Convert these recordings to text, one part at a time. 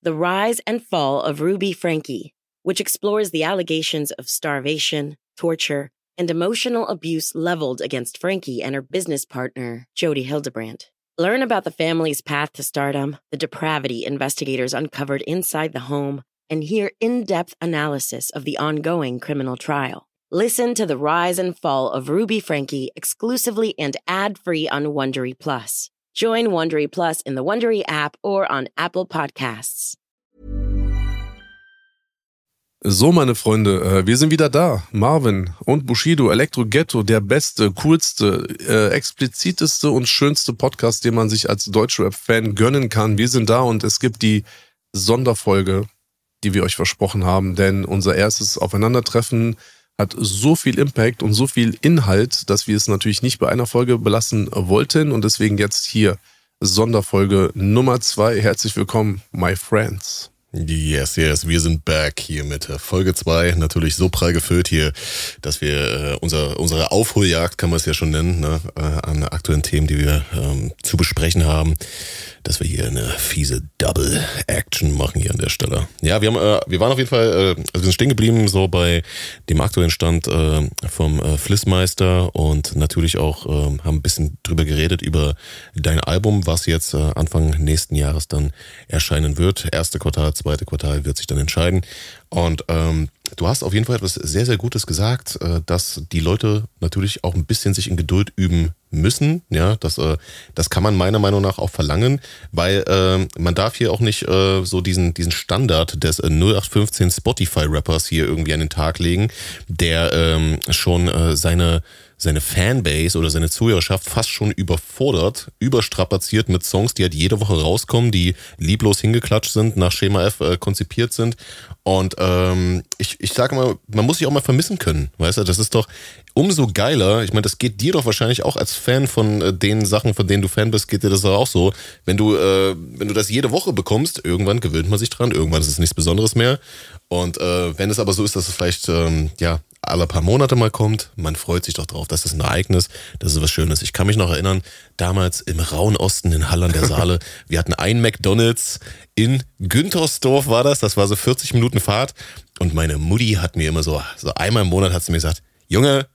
The Rise and Fall of Ruby Frankie, which explores the allegations of starvation, torture, and emotional abuse leveled against Frankie and her business partner, Jody Hildebrandt. Learn about the family's path to stardom, the depravity investigators uncovered inside the home, and hear in depth analysis of the ongoing criminal trial. Listen to the rise and fall of Ruby Frankie exclusively and ad free on Wondery Plus. Join Wondery Plus in the Wondery app or on Apple Podcasts. So, meine Freunde, äh, wir sind wieder da. Marvin und Bushido, Elektro Ghetto, der beste, coolste, äh, expliziteste und schönste Podcast, den man sich als Deutschrap-Fan gönnen kann. Wir sind da und es gibt die Sonderfolge, die wir euch versprochen haben, denn unser erstes Aufeinandertreffen hat so viel Impact und so viel Inhalt, dass wir es natürlich nicht bei einer Folge belassen wollten und deswegen jetzt hier Sonderfolge Nummer zwei. Herzlich willkommen, my friends. Yes, yes, wir sind back hier mit Folge 2. Natürlich so prall gefüllt hier, dass wir äh, unser, unsere Aufholjagd, kann man es ja schon nennen, ne, äh, an aktuellen Themen, die wir ähm, zu besprechen haben, dass wir hier eine fiese Double Action machen hier an der Stelle. Ja, wir haben, äh, wir waren auf jeden Fall, äh, also wir sind stehen geblieben so bei dem aktuellen Stand äh, vom äh, Flissmeister und natürlich auch äh, haben ein bisschen drüber geredet über dein Album, was jetzt äh, Anfang nächsten Jahres dann erscheinen wird. Erste Quartal zweite Quartal wird sich dann entscheiden. Und ähm, du hast auf jeden Fall etwas sehr, sehr Gutes gesagt, äh, dass die Leute natürlich auch ein bisschen sich in Geduld üben müssen. Ja, das, äh, das kann man meiner Meinung nach auch verlangen, weil äh, man darf hier auch nicht so diesen, diesen Standard des äh, 0815 Spotify-Rappers hier irgendwie an den Tag legen, der ähm, schon seine seine Fanbase oder seine Zuhörerschaft fast schon überfordert, überstrapaziert mit Songs, die halt jede Woche rauskommen, die lieblos hingeklatscht sind, nach Schema F äh, konzipiert sind. Und ähm, ich, ich sage mal, man muss sich auch mal vermissen können, weißt du? Das ist doch umso geiler. Ich meine, das geht dir doch wahrscheinlich auch als Fan von äh, den Sachen, von denen du Fan bist, geht dir das auch so. Wenn du, äh, wenn du das jede Woche bekommst, irgendwann gewöhnt man sich dran, irgendwann ist es nichts Besonderes mehr. Und äh, wenn es aber so ist, dass es vielleicht ähm, ja alle paar Monate mal kommt, man freut sich doch drauf. Das ist ein Ereignis, das ist was Schönes. Ich kann mich noch erinnern, damals im rauen Osten in Hall an der Saale, wir hatten ein McDonalds in Güntersdorf war das, das war so 40 Minuten Fahrt und meine Mutti hat mir immer so, so einmal im Monat hat sie mir gesagt, Junge,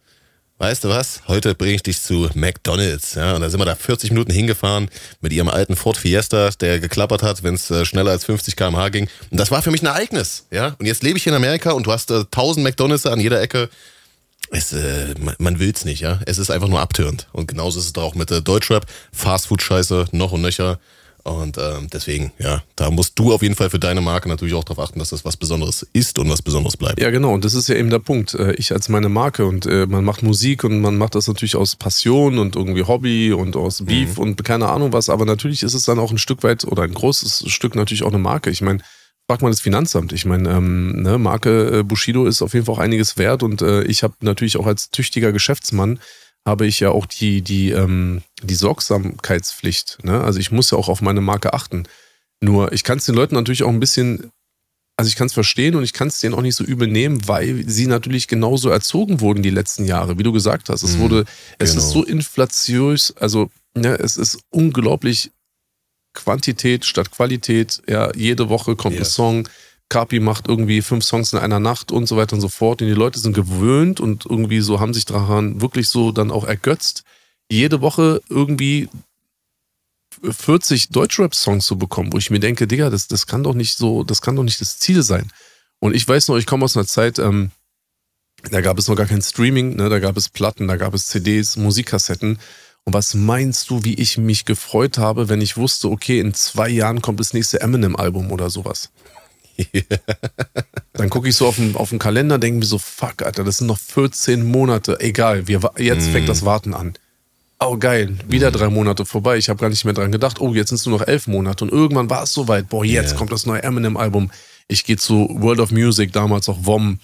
weißt du was, heute bringe ich dich zu McDonalds. Ja, und da sind wir da 40 Minuten hingefahren mit ihrem alten Ford Fiesta, der geklappert hat, wenn es äh, schneller als 50 km/h ging. Und das war für mich ein Ereignis. Ja, und jetzt lebe ich in Amerika und du hast äh, 1000 McDonalds an jeder Ecke. Es, äh, man, man will's nicht, ja. Es ist einfach nur abtörend. Und genauso ist es doch auch mit äh, Deutschrap. Fastfood-Scheiße, noch und nöcher. Und ähm, deswegen, ja, da musst du auf jeden Fall für deine Marke natürlich auch darauf achten, dass das was Besonderes ist und was Besonderes bleibt. Ja, genau. Und das ist ja eben der Punkt. Äh, ich als meine Marke und äh, man macht Musik und man macht das natürlich aus Passion und irgendwie Hobby und aus Beef mhm. und keine Ahnung was. Aber natürlich ist es dann auch ein Stück weit oder ein großes Stück natürlich auch eine Marke. Ich meine, frag mal das Finanzamt. Ich meine, ähm, ne, Marke äh, Bushido ist auf jeden Fall auch einiges wert und äh, ich habe natürlich auch als tüchtiger Geschäftsmann habe ich ja auch die, die, ähm, die Sorgsamkeitspflicht. Ne? Also ich muss ja auch auf meine Marke achten. Nur ich kann es den Leuten natürlich auch ein bisschen, also ich kann es verstehen und ich kann es denen auch nicht so übel nehmen, weil sie natürlich genauso erzogen wurden die letzten Jahre, wie du gesagt hast. Es mhm, wurde, es genau. ist so inflatiös, also ne, es ist unglaublich Quantität statt Qualität. Ja, jede Woche kommt yes. ein Song Kapi macht irgendwie fünf Songs in einer Nacht und so weiter und so fort. Und die Leute sind gewöhnt und irgendwie so haben sich daran wirklich so dann auch ergötzt, jede Woche irgendwie 40 Deutschrap-Songs zu bekommen, wo ich mir denke, Digga, das, das kann doch nicht so, das kann doch nicht das Ziel sein. Und ich weiß noch, ich komme aus einer Zeit, ähm, da gab es noch gar kein Streaming, ne? da gab es Platten, da gab es CDs, Musikkassetten. Und was meinst du, wie ich mich gefreut habe, wenn ich wusste, okay, in zwei Jahren kommt das nächste Eminem-Album oder sowas? Dann gucke ich so auf den, auf den Kalender, denke mir so, fuck, Alter, das sind noch 14 Monate. Egal, wir, jetzt mm. fängt das Warten an. oh geil, wieder drei Monate vorbei. Ich habe gar nicht mehr dran gedacht. Oh, jetzt sind es nur noch elf Monate. Und irgendwann war es soweit. Boah, jetzt yeah. kommt das neue Eminem-Album. Ich gehe zu World of Music, damals auch WOM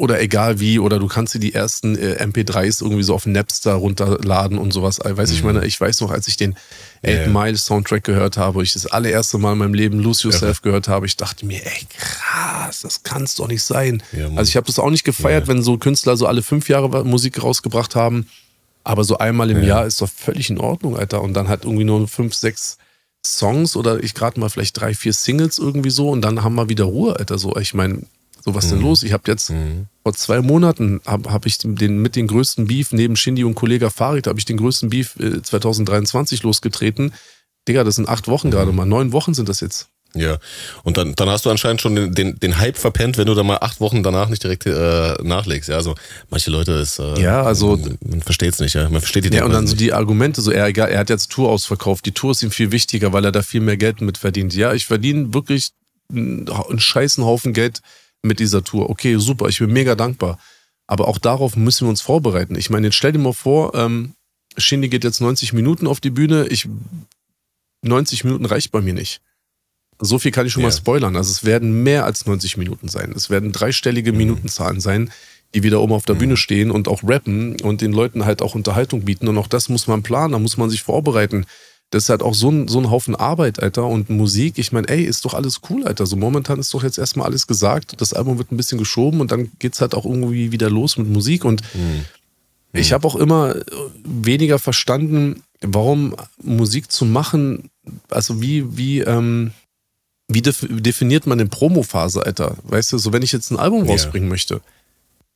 oder egal wie, oder du kannst dir die ersten äh, MP3s irgendwie so auf Napster runterladen und sowas. Weiß mhm. ich meine, ich weiß noch, als ich den Eight yeah. Mile Soundtrack gehört habe, ich das allererste Mal in meinem Leben Lose Yourself ja. gehört habe, ich dachte mir, ey, krass, das kann's doch nicht sein. Ja, also ich habe das auch nicht gefeiert, ja. wenn so Künstler so alle fünf Jahre Musik rausgebracht haben, aber so einmal im Jahr ist doch völlig in Ordnung, Alter. Und dann hat irgendwie nur fünf, sechs Songs oder ich gerade mal vielleicht drei, vier Singles irgendwie so und dann haben wir wieder Ruhe, Alter. So, ich meine, so was mhm. denn los? Ich habe jetzt mhm. vor zwei Monaten habe hab ich den mit den größten Beef neben Shindy und Kollege Farid habe ich den größten Beef 2023 äh, losgetreten. Digga, das sind acht Wochen mhm. gerade mal. Neun Wochen sind das jetzt. Ja, und dann, dann hast du anscheinend schon den, den, den Hype verpennt, wenn du da mal acht Wochen danach nicht direkt äh, nachlegst. Ja, also manche Leute ist. Äh, ja, also. Man, man versteht es nicht, ja. Man versteht die Ja, und dann so die Argumente, so, er, egal, er hat jetzt Tour ausverkauft. Die Tour ist ihm viel wichtiger, weil er da viel mehr Geld mit verdient. Ja, ich verdiene wirklich einen, einen scheißen Haufen Geld mit dieser Tour. Okay, super, ich bin mega dankbar. Aber auch darauf müssen wir uns vorbereiten. Ich meine, jetzt stell dir mal vor, ähm, Shindy geht jetzt 90 Minuten auf die Bühne. Ich, 90 Minuten reicht bei mir nicht. So viel kann ich schon ja. mal spoilern. Also es werden mehr als 90 Minuten sein. Es werden dreistellige mhm. Minutenzahlen sein, die wieder oben auf der mhm. Bühne stehen und auch rappen und den Leuten halt auch Unterhaltung bieten. Und auch das muss man planen, da muss man sich vorbereiten das ist halt auch so ein, so ein Haufen Arbeit, Alter. Und Musik, ich meine, ey, ist doch alles cool, Alter. So momentan ist doch jetzt erstmal alles gesagt. Das Album wird ein bisschen geschoben und dann geht's halt auch irgendwie wieder los mit Musik. Und mhm. ich habe auch immer weniger verstanden, warum Musik zu machen, also wie, wie, ähm, wie definiert man den Promophase, Alter? Weißt du, so wenn ich jetzt ein Album rausbringen ja. möchte,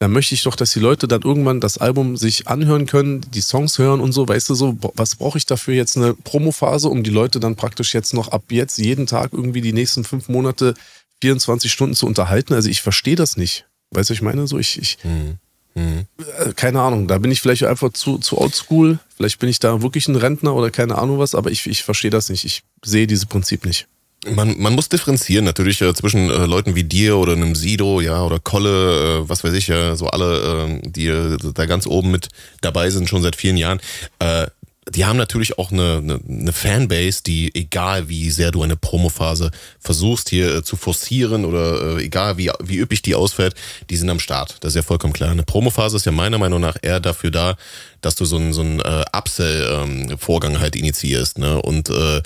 dann möchte ich doch, dass die Leute dann irgendwann das Album sich anhören können, die Songs hören und so, weißt du so, was brauche ich dafür jetzt eine Promophase, um die Leute dann praktisch jetzt noch ab jetzt jeden Tag irgendwie die nächsten fünf Monate 24 Stunden zu unterhalten? Also ich verstehe das nicht. Weißt du, ich meine so, ich, ich mhm. Mhm. keine Ahnung, da bin ich vielleicht einfach zu, zu oldschool, vielleicht bin ich da wirklich ein Rentner oder keine Ahnung was, aber ich, ich verstehe das nicht, ich sehe dieses Prinzip nicht. Man, man muss differenzieren natürlich äh, zwischen äh, Leuten wie dir oder einem Sido, ja, oder Kolle, äh, was weiß ich, ja, so alle, äh, die äh, da ganz oben mit dabei sind, schon seit vielen Jahren. Äh, die haben natürlich auch eine, eine, eine Fanbase, die, egal wie sehr du eine Promophase versuchst hier äh, zu forcieren oder äh, egal wie, wie üppig die ausfällt, die sind am Start. Das ist ja vollkommen klar. Eine Promophase ist ja meiner Meinung nach eher dafür da, dass du so einen, so einen äh, Upsell-Vorgang ähm, halt initiierst. Ne? Und äh,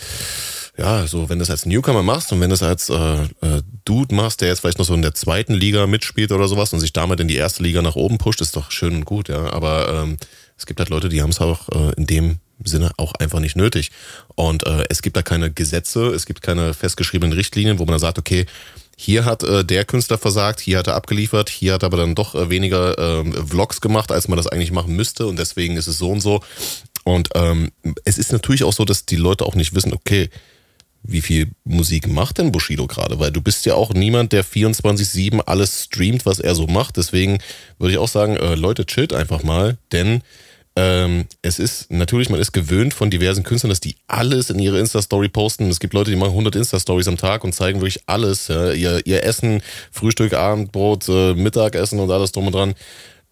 ja, so wenn du es als Newcomer machst und wenn du es als äh, äh, Dude machst, der jetzt vielleicht noch so in der zweiten Liga mitspielt oder sowas und sich damit in die erste Liga nach oben pusht, ist doch schön und gut, ja. Aber ähm, es gibt halt Leute, die haben es auch äh, in dem Sinne auch einfach nicht nötig. Und äh, es gibt da keine Gesetze, es gibt keine festgeschriebenen Richtlinien, wo man dann sagt, okay, hier hat äh, der Künstler versagt, hier hat er abgeliefert, hier hat er aber dann doch äh, weniger äh, Vlogs gemacht, als man das eigentlich machen müsste und deswegen ist es so und so. Und ähm, es ist natürlich auch so, dass die Leute auch nicht wissen, okay, wie viel Musik macht denn Bushido gerade? Weil du bist ja auch niemand, der 24-7 alles streamt, was er so macht. Deswegen würde ich auch sagen, äh, Leute, chillt einfach mal, denn ähm, es ist natürlich, man ist gewöhnt von diversen Künstlern, dass die alles in ihre Insta-Story posten. Es gibt Leute, die machen 100 Insta-Stories am Tag und zeigen wirklich alles. Ja, ihr, ihr Essen, Frühstück, Abendbrot, äh, Mittagessen und alles drum und dran.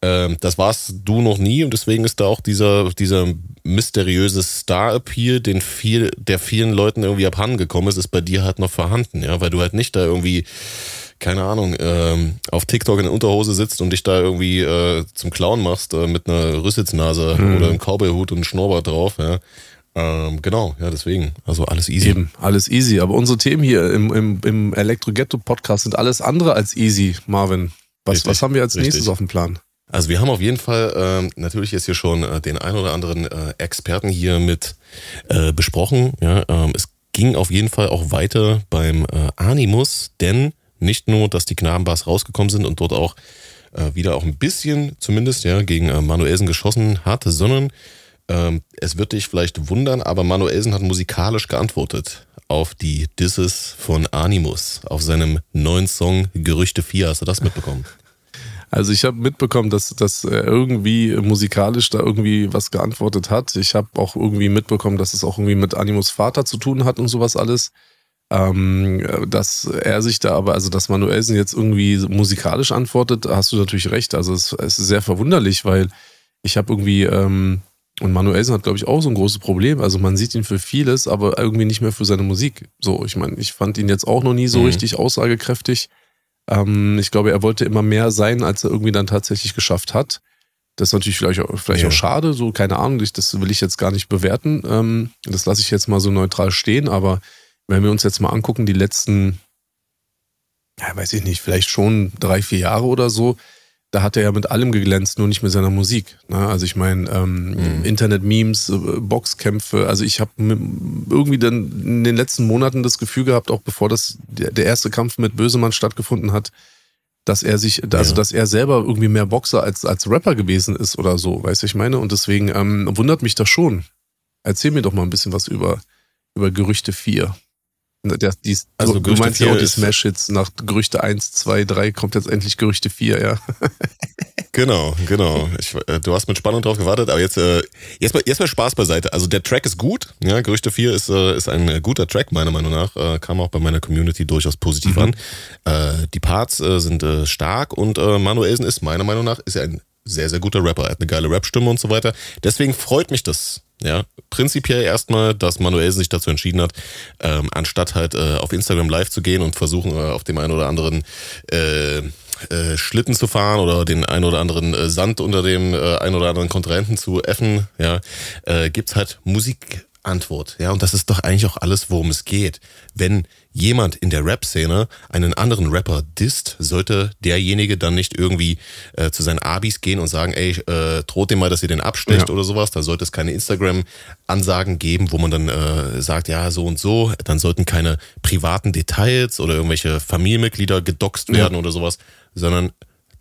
Ähm, das warst du noch nie und deswegen ist da auch dieser, dieser mysteriöse Star-Appeal, den viel, der vielen Leuten irgendwie abhanden gekommen ist, ist bei dir halt noch vorhanden, ja, weil du halt nicht da irgendwie, keine Ahnung, ähm, auf TikTok in der Unterhose sitzt und dich da irgendwie äh, zum Clown machst äh, mit einer Rüsselsnase mhm. oder einem Cowboyhut und einem Schnurrbart drauf, ja. Ähm, genau, ja, deswegen. Also alles easy. Eben, alles easy. Aber unsere Themen hier im, im, im Elektro-Ghetto-Podcast sind alles andere als easy, Marvin. Was, was haben wir als richtig. nächstes auf dem Plan? Also wir haben auf jeden Fall äh, natürlich jetzt hier schon äh, den ein oder anderen äh, Experten hier mit äh, besprochen. Ja, ähm, es ging auf jeden Fall auch weiter beim äh, Animus, denn nicht nur, dass die Knabenbars rausgekommen sind und dort auch äh, wieder auch ein bisschen zumindest ja gegen äh, Manuelsen geschossen hat, sondern ähm, es wird dich vielleicht wundern, aber Manuelsen hat musikalisch geantwortet auf die Disses von Animus auf seinem neuen Song Gerüchte 4. Hast du das mitbekommen? Also ich habe mitbekommen, dass, dass er irgendwie musikalisch da irgendwie was geantwortet hat. Ich habe auch irgendwie mitbekommen, dass es auch irgendwie mit Animus Vater zu tun hat und sowas alles. Ähm, dass er sich da aber, also dass Manuelsen jetzt irgendwie musikalisch antwortet, hast du natürlich recht. Also es, es ist sehr verwunderlich, weil ich habe irgendwie ähm, Und Manuelsen hat, glaube ich, auch so ein großes Problem. Also man sieht ihn für vieles, aber irgendwie nicht mehr für seine Musik. So, ich meine, ich fand ihn jetzt auch noch nie so mhm. richtig aussagekräftig. Ähm, ich glaube, er wollte immer mehr sein, als er irgendwie dann tatsächlich geschafft hat. Das ist natürlich vielleicht, auch, vielleicht ja. auch schade, so keine Ahnung, das will ich jetzt gar nicht bewerten. Ähm, das lasse ich jetzt mal so neutral stehen, aber wenn wir uns jetzt mal angucken, die letzten, ja, weiß ich nicht, vielleicht schon drei, vier Jahre oder so, da hat er ja mit allem geglänzt, nur nicht mit seiner Musik. Ne? Also ich meine, ähm, mhm. Internet-Memes, äh, Boxkämpfe, also ich habe irgendwie dann in den letzten Monaten das Gefühl gehabt, auch bevor das der, erste Kampf mit Bösemann stattgefunden hat, dass er sich, also ja. dass er selber irgendwie mehr Boxer als, als Rapper gewesen ist oder so, weißt du, ich meine? Und deswegen ähm, wundert mich das schon. Erzähl mir doch mal ein bisschen was über, über Gerüchte 4. Der, die, also du, du meinst ja auch die Smash-Hits nach Gerüchte 1, 2, 3 kommt jetzt endlich Gerüchte 4, ja. genau, genau. Ich, äh, du hast mit Spannung drauf gewartet, aber jetzt, äh, jetzt, mal, jetzt mal Spaß beiseite. Also der Track ist gut, ja, Gerüchte 4 ist, äh, ist ein guter Track, meiner Meinung nach. Äh, kam auch bei meiner Community durchaus positiv mhm. an. Äh, die Parts äh, sind äh, stark und äh, Manuelsen ist meiner Meinung nach ist ja ein sehr, sehr guter Rapper. Er hat eine geile Rap-Stimme und so weiter. Deswegen freut mich das ja, prinzipiell erstmal, dass Manuel sich dazu entschieden hat, ähm, anstatt halt äh, auf Instagram live zu gehen und versuchen, äh, auf dem einen oder anderen äh, äh, Schlitten zu fahren oder den einen oder anderen äh, Sand unter dem äh, einen oder anderen Kontrahenten zu effen, ja, äh, gibt's halt Musikantwort. Ja, und das ist doch eigentlich auch alles, worum es geht. Wenn jemand in der Rap-Szene einen anderen Rapper disst, sollte derjenige dann nicht irgendwie äh, zu seinen Abis gehen und sagen, ey, äh, droht dem mal, dass ihr den abstecht ja. oder sowas. Da sollte es keine Instagram-Ansagen geben, wo man dann äh, sagt, ja, so und so. Dann sollten keine privaten Details oder irgendwelche Familienmitglieder gedoxt werden ja. oder sowas, sondern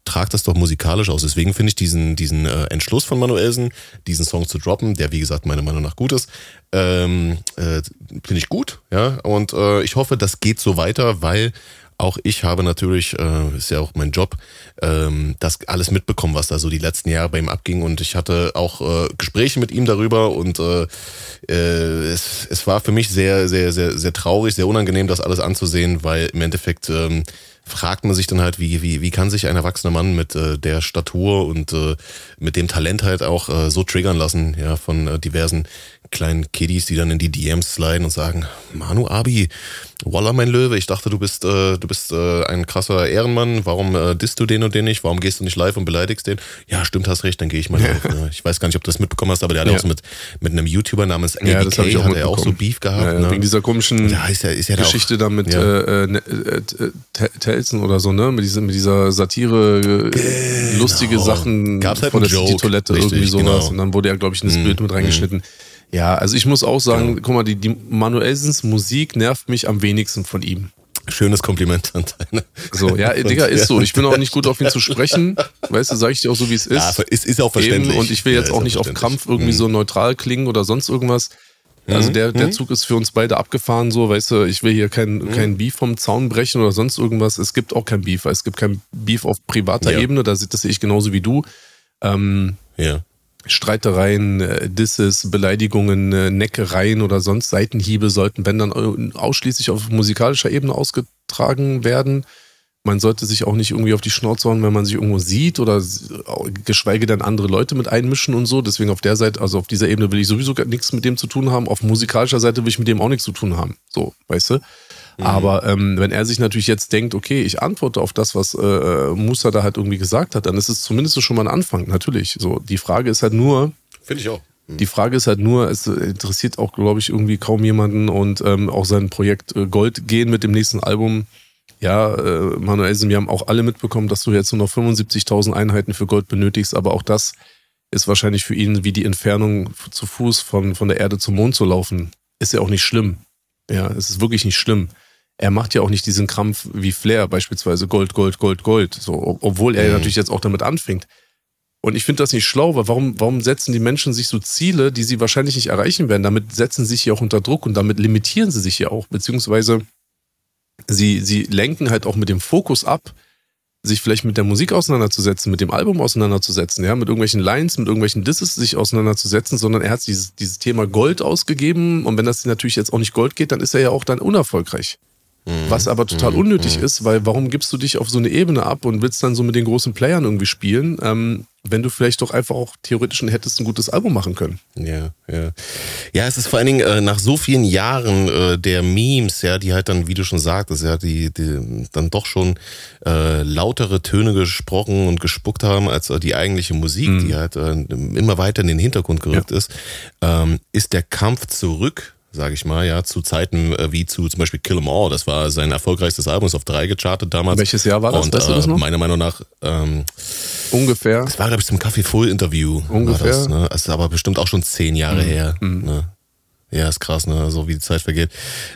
tragt das doch musikalisch aus. Deswegen finde ich diesen, diesen äh, Entschluss von Manuelsen, diesen Song zu droppen, der wie gesagt meiner Meinung nach gut ist, ähm, äh, finde ich gut. Ja, und äh, ich hoffe, das geht so weiter, weil auch ich habe natürlich, äh, ist ja auch mein Job, ähm, das alles mitbekommen, was da so die letzten Jahre bei ihm abging. Und ich hatte auch äh, Gespräche mit ihm darüber und äh, äh, es, es war für mich sehr, sehr, sehr, sehr traurig, sehr unangenehm, das alles anzusehen, weil im Endeffekt ähm, fragt man sich dann halt, wie, wie, wie kann sich ein erwachsener Mann mit äh, der Statur und äh, mit dem Talent halt auch äh, so triggern lassen, ja, von äh, diversen kleinen Kiddies, die dann in die DMs sliden und sagen, Manu Abi, Walla mein Löwe, ich dachte, du bist, äh, du bist äh, ein krasser Ehrenmann, warum äh, disst du den und den nicht, warum gehst du nicht live und beleidigst den? Ja, stimmt, hast recht, dann gehe ich mal live. Ne? Ich weiß gar nicht, ob du das mitbekommen hast, aber der hat ja. auch so mit, mit einem YouTuber namens ABK, ja, das hat er auch so Beef gehabt. Ja, ne? Wegen dieser komischen ja, ist ja, ist ja Geschichte da mit äh, äh, äh Telsen oder so, ne? Mit, dieser, mit dieser Satire, genau. lustige Sachen Gab's halt von der Joke, Toilette, richtig, irgendwie sowas. Genau. Und dann wurde er, glaube ich, in das mhm. Bild mit reingeschnitten. Mhm. Ja, also ich muss auch sagen, genau. guck mal, die, die Manuelsens Musik nervt mich am wenigsten von ihm. Schönes Kompliment an deine. So, ja, Digga, ist so. Ich bin auch nicht gut auf ihn zu sprechen. Weißt du, sage ich dir auch so, wie es ist. Ja, ist, ist auch verständlich. Eben, und ich will jetzt ja, auch nicht auf Krampf irgendwie mhm. so neutral klingen oder sonst irgendwas. Also mhm. der, der mhm. Zug ist für uns beide abgefahren, so, weißt du, ich will hier kein, mhm. kein Beef vom Zaun brechen oder sonst irgendwas. Es gibt auch kein Beef. Es gibt kein Beef auf privater ja. Ebene, das, das sehe ich genauso wie du. Ähm, ja. Streitereien, äh, Disses, Beleidigungen, äh, Neckereien oder sonst Seitenhiebe sollten, wenn dann ausschließlich auf musikalischer Ebene ausgetragen werden. Man sollte sich auch nicht irgendwie auf die Schnauze hauen, wenn man sich irgendwo sieht oder geschweige denn andere Leute mit einmischen und so. Deswegen auf der Seite, also auf dieser Ebene will ich sowieso nichts mit dem zu tun haben. Auf musikalischer Seite will ich mit dem auch nichts zu tun haben. So, weißt du? Mhm. Aber ähm, wenn er sich natürlich jetzt denkt, okay, ich antworte auf das, was äh, äh, Musa da halt irgendwie gesagt hat, dann ist es zumindest schon mal ein Anfang, natürlich. So, die Frage ist halt nur. Finde ich auch. Mhm. Die Frage ist halt nur, es interessiert auch, glaube ich, irgendwie kaum jemanden und ähm, auch sein Projekt äh, Gold gehen mit dem nächsten Album. Ja, äh, Manuelsen, wir haben auch alle mitbekommen, dass du jetzt nur noch 75.000 Einheiten für Gold benötigst, aber auch das ist wahrscheinlich für ihn wie die Entfernung zu Fuß von, von der Erde zum Mond zu laufen. Ist ja auch nicht schlimm. Ja, es ist wirklich nicht schlimm er macht ja auch nicht diesen Krampf wie Flair, beispielsweise Gold, Gold, Gold, Gold. So, obwohl er mhm. natürlich jetzt auch damit anfängt. Und ich finde das nicht schlau, weil warum, warum setzen die Menschen sich so Ziele, die sie wahrscheinlich nicht erreichen werden? Damit setzen sie sich ja auch unter Druck und damit limitieren sie sich ja auch, beziehungsweise sie, sie lenken halt auch mit dem Fokus ab, sich vielleicht mit der Musik auseinanderzusetzen, mit dem Album auseinanderzusetzen, ja, mit irgendwelchen Lines, mit irgendwelchen Disses sich auseinanderzusetzen, sondern er hat dieses, dieses Thema Gold ausgegeben und wenn das natürlich jetzt auch nicht Gold geht, dann ist er ja auch dann unerfolgreich. Mhm. Was aber total mhm. unnötig mhm. ist, weil warum gibst du dich auf so eine Ebene ab und willst dann so mit den großen Playern irgendwie spielen? Ähm, wenn du vielleicht doch einfach auch theoretisch hättest ein gutes Album machen können. Ja, ja. Ja, es ist vor allen Dingen äh, nach so vielen Jahren äh, der Memes, ja, die halt dann, wie du schon sagtest, ja, die, die dann doch schon äh, lautere Töne gesprochen und gespuckt haben als äh, die eigentliche Musik, mhm. die halt äh, immer weiter in den Hintergrund gerückt ja. ist, ähm, ist der Kampf zurück sage ich mal, ja, zu Zeiten äh, wie zu zum Beispiel Kill 'Em All. Das war sein erfolgreichstes Album, ist auf drei gechartet damals. Welches Jahr war das? Und, weißt du das noch? Meiner Meinung nach ähm, ungefähr. Das war glaube ich zum Kaffee Full Interview. Ungefähr. Das, ne? Das ist aber bestimmt auch schon zehn Jahre mhm. her. Mhm. Ne? Ja, ist krass, ne? So wie die Zeit vergeht.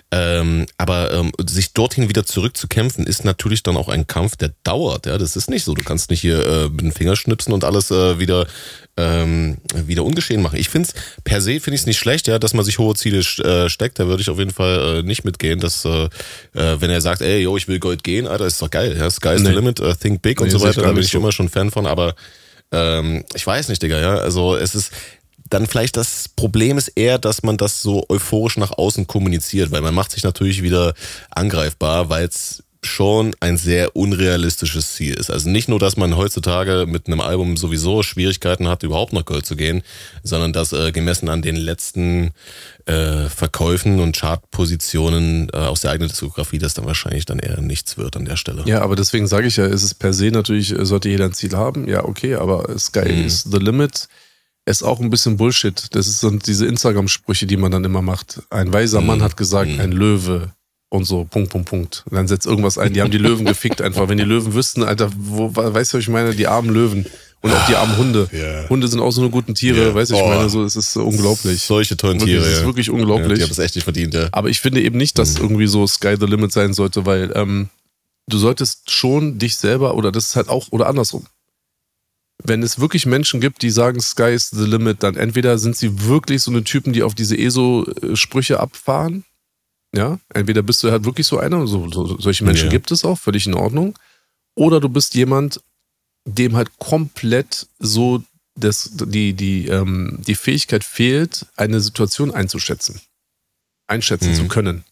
Ähm, aber ähm, sich dorthin wieder zurückzukämpfen, ist natürlich dann auch ein Kampf, der dauert. Ja, das ist nicht so. Du kannst nicht hier äh, mit den Finger schnipsen und alles äh, wieder ähm, wieder ungeschehen machen. Ich finde es per se finde ich es nicht schlecht, ja, dass man sich hohe Ziele äh, steckt. Da würde ich auf jeden Fall äh, nicht mitgehen, dass äh, äh, wenn er sagt, ey, yo, ich will Gold gehen, Alter, ist doch geil. Ja, Sky's nee. the limit, uh, think big nee, und so weiter. Da bin ich so. immer schon Fan von. Aber ähm, ich weiß nicht, Digga. Ja, also es ist dann vielleicht das Problem ist eher, dass man das so euphorisch nach außen kommuniziert, weil man macht sich natürlich wieder angreifbar, weil es schon ein sehr unrealistisches Ziel ist. Also nicht nur, dass man heutzutage mit einem Album sowieso Schwierigkeiten hat, überhaupt nach Gold zu gehen, sondern dass äh, gemessen an den letzten äh, Verkäufen und Chartpositionen äh, aus der eigenen Diskografie das dann wahrscheinlich dann eher nichts wird an der Stelle. Ja, aber deswegen sage ich ja, ist es per se natürlich, äh, sollte jeder ein Ziel haben. Ja, okay, aber Sky mhm. is the limit ist auch ein bisschen Bullshit. Das sind diese Instagram-Sprüche, die man dann immer macht. Ein weiser Mann mhm. hat gesagt, mhm. ein Löwe und so, Punkt, Punkt, Punkt. Und dann setzt irgendwas ein. Die haben die Löwen gefickt einfach. Wenn die Löwen wüssten, Alter, wo, weißt du, was ich meine? Die armen Löwen. Und auch die armen Hunde. Yeah. Hunde sind auch so eine guten Tiere, yeah. weißt du, ich oh. meine, so, es ist unglaublich. Solche tollen Tiere. Es ist wirklich unglaublich. Ja, die haben es echt nicht verdient, ja. Aber ich finde eben nicht, dass mhm. irgendwie so Sky the Limit sein sollte, weil ähm, du solltest schon dich selber, oder das ist halt auch, oder andersrum wenn es wirklich Menschen gibt, die sagen, Sky is the limit, dann entweder sind sie wirklich so eine Typen, die auf diese ESO-Sprüche abfahren. Ja, entweder bist du halt wirklich so einer, so, so solche Menschen ja. gibt es auch, völlig in Ordnung. Oder du bist jemand, dem halt komplett so das, die, die, ähm, die Fähigkeit fehlt, eine Situation einzuschätzen, einschätzen mhm. zu können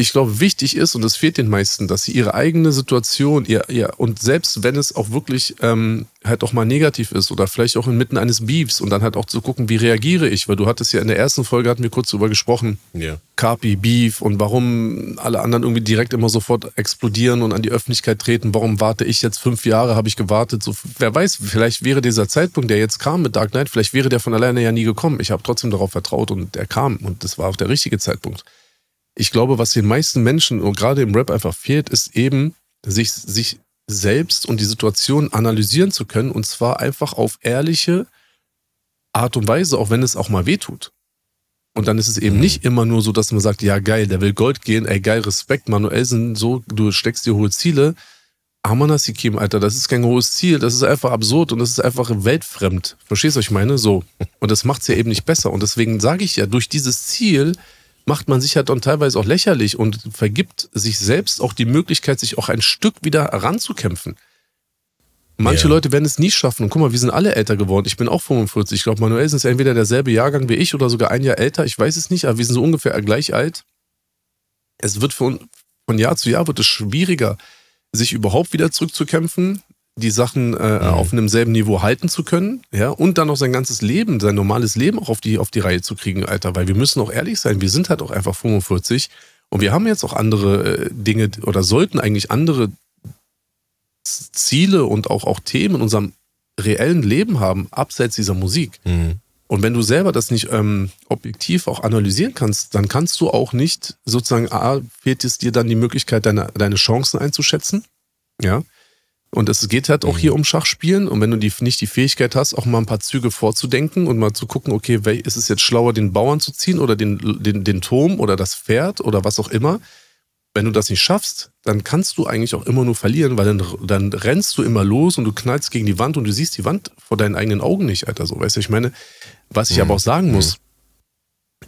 ich glaube, wichtig ist, und das fehlt den meisten, dass sie ihre eigene Situation, ihr, ihr, und selbst wenn es auch wirklich ähm, halt auch mal negativ ist oder vielleicht auch inmitten eines Beefs und dann halt auch zu gucken, wie reagiere ich, weil du hattest ja in der ersten Folge, hatten wir kurz drüber gesprochen, ja. Kapi, Beef und warum alle anderen irgendwie direkt immer sofort explodieren und an die Öffentlichkeit treten, warum warte ich jetzt fünf Jahre, habe ich gewartet, so, wer weiß, vielleicht wäre dieser Zeitpunkt, der jetzt kam mit Dark Knight, vielleicht wäre der von alleine ja nie gekommen. Ich habe trotzdem darauf vertraut und er kam und das war auch der richtige Zeitpunkt ich glaube, was den meisten Menschen und gerade im Rap einfach fehlt, ist eben, sich, sich selbst und die Situation analysieren zu können und zwar einfach auf ehrliche Art und Weise, auch wenn es auch mal wehtut. Und dann ist es eben mhm. nicht immer nur so, dass man sagt, ja geil, der will Gold gehen, ey geil, Respekt, Manuelsen, so, du steckst dir hohe Ziele. Amanasikim, Alter, das ist kein hohes Ziel, das ist einfach absurd und das ist einfach weltfremd. Verstehst du, was ich meine? So. Und das macht es ja eben nicht besser. Und deswegen sage ich ja, durch dieses Ziel macht man sich ja dann teilweise auch lächerlich und vergibt sich selbst auch die Möglichkeit, sich auch ein Stück wieder heranzukämpfen. Manche ja. Leute werden es nie schaffen. Und guck mal, wir sind alle älter geworden. Ich bin auch 45. Ich glaube, Manuel ist entweder derselbe Jahrgang wie ich oder sogar ein Jahr älter. Ich weiß es nicht, aber wir sind so ungefähr gleich alt. Es wird von, von Jahr zu Jahr wird es schwieriger, sich überhaupt wieder zurückzukämpfen die Sachen äh, mhm. auf einem selben Niveau halten zu können, ja, und dann noch sein ganzes Leben, sein normales Leben auch auf die, auf die Reihe zu kriegen, Alter, weil wir müssen auch ehrlich sein, wir sind halt auch einfach 45 und wir haben jetzt auch andere äh, Dinge oder sollten eigentlich andere Ziele und auch, auch Themen in unserem reellen Leben haben, abseits dieser Musik. Mhm. Und wenn du selber das nicht ähm, objektiv auch analysieren kannst, dann kannst du auch nicht sozusagen, A, fehlt es dir dann die Möglichkeit, deine, deine Chancen einzuschätzen, ja, und es geht halt auch hier mhm. um Schachspielen. Und wenn du die, nicht die Fähigkeit hast, auch mal ein paar Züge vorzudenken und mal zu gucken, okay, ist es jetzt schlauer, den Bauern zu ziehen oder den, den, den Turm oder das Pferd oder was auch immer. Wenn du das nicht schaffst, dann kannst du eigentlich auch immer nur verlieren, weil dann, dann rennst du immer los und du knallst gegen die Wand und du siehst die Wand vor deinen eigenen Augen nicht, Alter. So, weißt du, ich meine, was ich mhm. aber auch sagen muss, mhm.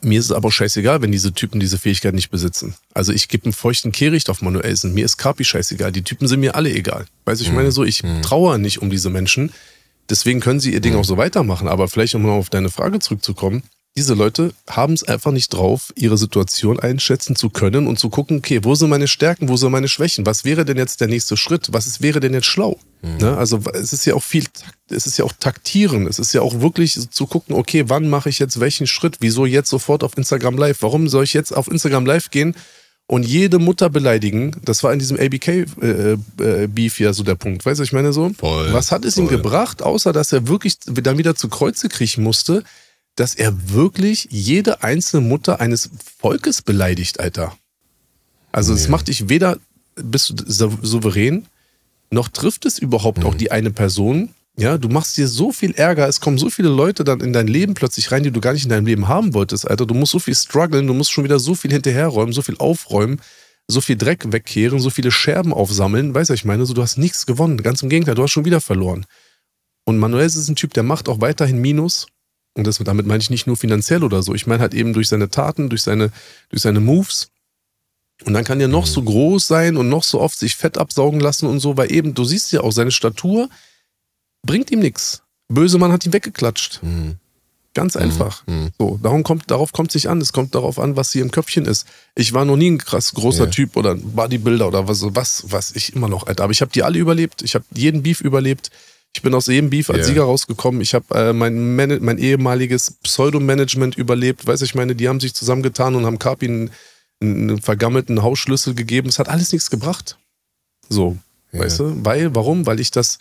Mir ist es aber scheißegal, wenn diese Typen diese Fähigkeit nicht besitzen. Also ich gebe einen feuchten Kehricht auf Manuelsen. Mir ist Kapi scheißegal. Die Typen sind mir alle egal. Weißt du, ich meine so, ich mhm. trauere nicht um diese Menschen. Deswegen können sie ihr Ding mhm. auch so weitermachen. Aber vielleicht, um mal auf deine Frage zurückzukommen, diese Leute haben es einfach nicht drauf, ihre Situation einschätzen zu können und zu gucken, okay, wo sind meine Stärken, wo sind meine Schwächen? Was wäre denn jetzt der nächste Schritt? Was ist, wäre denn jetzt schlau? Mhm. Ne? Also es ist ja auch viel, es ist ja auch taktieren. Es ist ja auch wirklich zu gucken, okay, wann mache ich jetzt welchen Schritt? Wieso jetzt sofort auf Instagram Live? Warum soll ich jetzt auf Instagram Live gehen und jede Mutter beleidigen? Das war in diesem ABK-Beef äh, äh, ja so der Punkt. Weißt du, ich meine so? Voll, Was hat es voll. ihm gebracht, außer dass er wirklich dann wieder zu Kreuze kriechen musste? Dass er wirklich jede einzelne Mutter eines Volkes beleidigt, Alter. Also es macht dich weder bist du souverän, noch trifft es überhaupt mhm. auch die eine Person. Ja, du machst dir so viel Ärger, es kommen so viele Leute dann in dein Leben plötzlich rein, die du gar nicht in deinem Leben haben wolltest, Alter. Du musst so viel strugglen, du musst schon wieder so viel hinterherräumen, so viel aufräumen, so viel Dreck wegkehren, so viele Scherben aufsammeln. Weißt du, ich meine, so, du hast nichts gewonnen. Ganz im Gegenteil, du hast schon wieder verloren. Und Manuel ist ein Typ, der macht auch weiterhin Minus. Und das, damit meine ich nicht nur finanziell oder so. Ich meine halt eben durch seine Taten, durch seine, durch seine Moves. Und dann kann er noch mhm. so groß sein und noch so oft sich Fett absaugen lassen und so, weil eben, du siehst ja auch, seine Statur bringt ihm nichts. Böse Mann hat ihn weggeklatscht. Mhm. Ganz mhm. einfach. Mhm. So, darum kommt, darauf kommt es nicht an. Es kommt darauf an, was hier im Köpfchen ist. Ich war noch nie ein krass großer ja. Typ oder ein Bodybuilder oder was, was, was ich immer noch, Alter. Aber ich habe die alle überlebt. Ich habe jeden Beef überlebt. Ich bin aus jedem Beef als yeah. Sieger rausgekommen. Ich habe äh, mein, mein ehemaliges Pseudo-Management überlebt. Weiß ich meine, die haben sich zusammengetan und haben Carpi einen, einen vergammelten Hausschlüssel gegeben. Es hat alles nichts gebracht. So, yeah. weißt du? Weil, warum? Weil ich das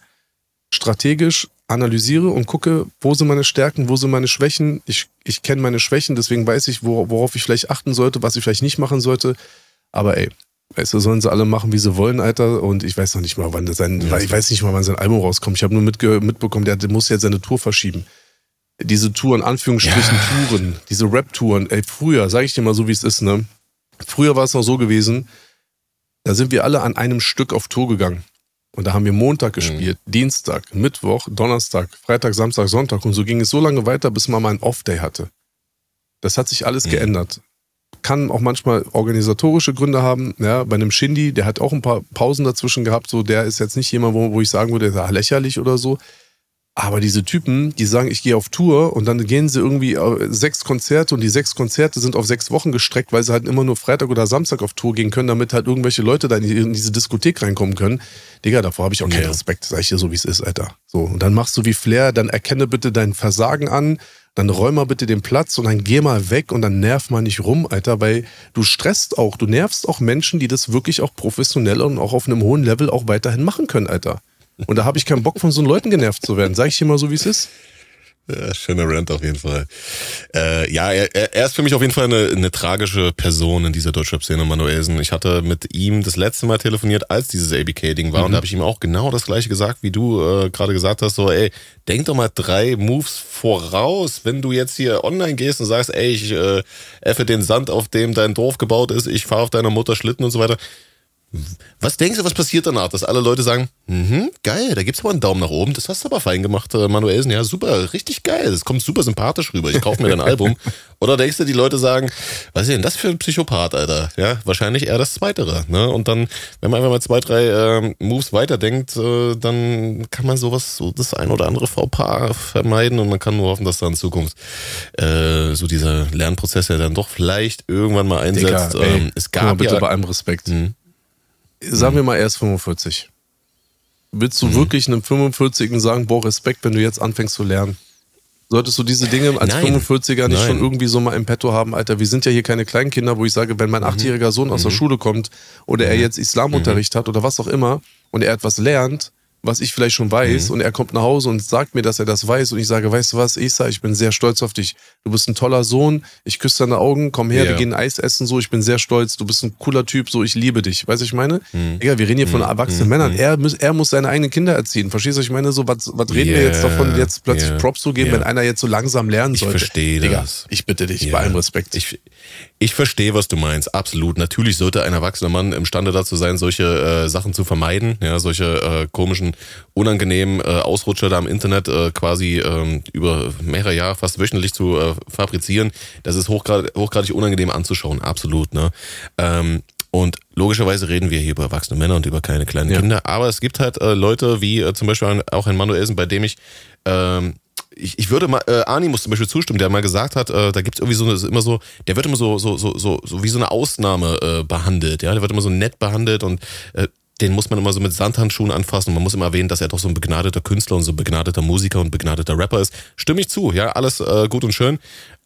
strategisch analysiere und gucke, wo sind meine Stärken, wo sind meine Schwächen. Ich, ich kenne meine Schwächen, deswegen weiß ich, worauf ich vielleicht achten sollte, was ich vielleicht nicht machen sollte. Aber ey, Weißt du, sollen sie alle machen, wie sie wollen, Alter. Und ich weiß noch nicht mal, wann sein, ja, ich weiß nicht mal, wann sein Album rauskommt. Ich habe nur mitbekommen, der, der muss jetzt seine Tour verschieben. Diese Tour, in Anführungsstrichen ja. Touren, diese Rap-Touren, ey, früher, sage ich dir mal so, wie es ist, ne? Früher war es noch so gewesen, da sind wir alle an einem Stück auf Tour gegangen. Und da haben wir Montag gespielt, mhm. Dienstag, Mittwoch, Donnerstag, Freitag, Samstag, Sonntag. Und so ging es so lange weiter, bis man mal einen Off-Day hatte. Das hat sich alles mhm. geändert kann auch manchmal organisatorische Gründe haben. Ja, bei einem Shindy, der hat auch ein paar Pausen dazwischen gehabt. So, der ist jetzt nicht jemand, wo, wo ich sagen würde, der ist lächerlich oder so. Aber diese Typen, die sagen, ich gehe auf Tour und dann gehen sie irgendwie sechs Konzerte und die sechs Konzerte sind auf sechs Wochen gestreckt, weil sie halt immer nur Freitag oder Samstag auf Tour gehen können, damit halt irgendwelche Leute da in diese Diskothek reinkommen können. Digga, davor habe ich auch keinen Respekt, sag ich dir so, wie es ist, Alter. So, und dann machst du wie Flair, dann erkenne bitte dein Versagen an, dann räum mal bitte den Platz und dann geh mal weg und dann nerv mal nicht rum, Alter, weil du stresst auch, du nervst auch Menschen, die das wirklich auch professionell und auch auf einem hohen Level auch weiterhin machen können, Alter. Und da habe ich keinen Bock von so Leuten genervt zu werden. Sag ich dir mal so, wie es ist. Ja, schöner Rant auf jeden Fall. Äh, ja, er, er ist für mich auf jeden Fall eine, eine tragische Person in dieser Deutschrap-Szene, Manuelsen. Ich hatte mit ihm das letzte Mal telefoniert, als dieses ABK-Ding war. Mhm. Und da habe ich ihm auch genau das gleiche gesagt, wie du äh, gerade gesagt hast. So, ey, denk doch mal drei Moves voraus, wenn du jetzt hier online gehst und sagst, ey, ich äh, effe den Sand, auf dem dein Dorf gebaut ist, ich fahre auf deiner Mutter Schlitten und so weiter was denkst du, was passiert danach? Dass alle Leute sagen, mhm, geil, da gibt's aber einen Daumen nach oben, das hast du aber fein gemacht, äh, Manuelsen, ja, super, richtig geil, das kommt super sympathisch rüber, ich kaufe mir dein Album. Oder denkst du, die Leute sagen, was ist denn das für ein Psychopath, Alter? Ja, wahrscheinlich eher das Zweitere, ne? Und dann, wenn man einfach mal zwei, drei äh, Moves weiterdenkt, äh, dann kann man sowas, so das ein oder andere VPA vermeiden und man kann nur hoffen, dass da in Zukunft äh, so dieser Lernprozess ja dann doch vielleicht irgendwann mal einsetzt. Digga, ey, ähm, es gab bitte ja, bei allem Respekt. Mh, sagen wir mal, er ist 45. Willst du mhm. wirklich einem 45 sagen, boah, Respekt, wenn du jetzt anfängst zu lernen? Solltest du diese Dinge als Nein. 45er nicht Nein. schon irgendwie so mal im Petto haben, Alter? Wir sind ja hier keine Kleinkinder, wo ich sage, wenn mein mhm. achtjähriger Sohn aus der mhm. Schule kommt oder er mhm. jetzt Islamunterricht hat oder was auch immer und er etwas lernt, was ich vielleicht schon weiß mhm. und er kommt nach Hause und sagt mir, dass er das weiß und ich sage, weißt du was, Isa, ich bin sehr stolz auf dich. Du bist ein toller Sohn, ich küsse deine Augen, komm her, yeah. wir gehen Eis essen, so, ich bin sehr stolz, du bist ein cooler Typ, so, ich liebe dich. Weißt du, ich meine? Mhm. Egal, wir reden hier von mhm. erwachsenen mhm. Männern. Er muss, er muss seine eigenen Kinder erziehen. Verstehst du, ich meine, so, was, was reden yeah. wir jetzt davon, jetzt plötzlich yeah. Props zu geben, wenn einer jetzt so langsam lernen sollte? Ich verstehe das. Ich bitte dich, bei allem Respekt. Ich, ich verstehe, was du meinst, absolut. Natürlich sollte ein erwachsener Mann imstande dazu sein, solche äh, Sachen zu vermeiden, ja, solche äh, komischen, unangenehmen äh, Ausrutscher da im Internet äh, quasi ähm, über mehrere Jahre, fast wöchentlich zu äh, fabrizieren. Das ist hochgrad, hochgradig unangenehm anzuschauen, absolut. Ne? Ähm, und logischerweise reden wir hier über erwachsene Männer und über keine kleinen ja. Kinder, aber es gibt halt äh, Leute wie äh, zum Beispiel auch ein Manuelsen, bei dem ich ähm, ich, ich würde mal, äh, Arni muss zum Beispiel zustimmen, der mal gesagt hat, äh, da gibt es irgendwie so eine, immer so, der wird immer so, so, so, so, so wie so eine Ausnahme äh, behandelt, ja, der wird immer so nett behandelt und äh, den muss man immer so mit Sandhandschuhen anfassen und man muss immer erwähnen, dass er doch so ein begnadeter Künstler und so ein begnadeter Musiker und begnadeter Rapper ist. Stimme ich zu, ja, alles äh, gut und schön.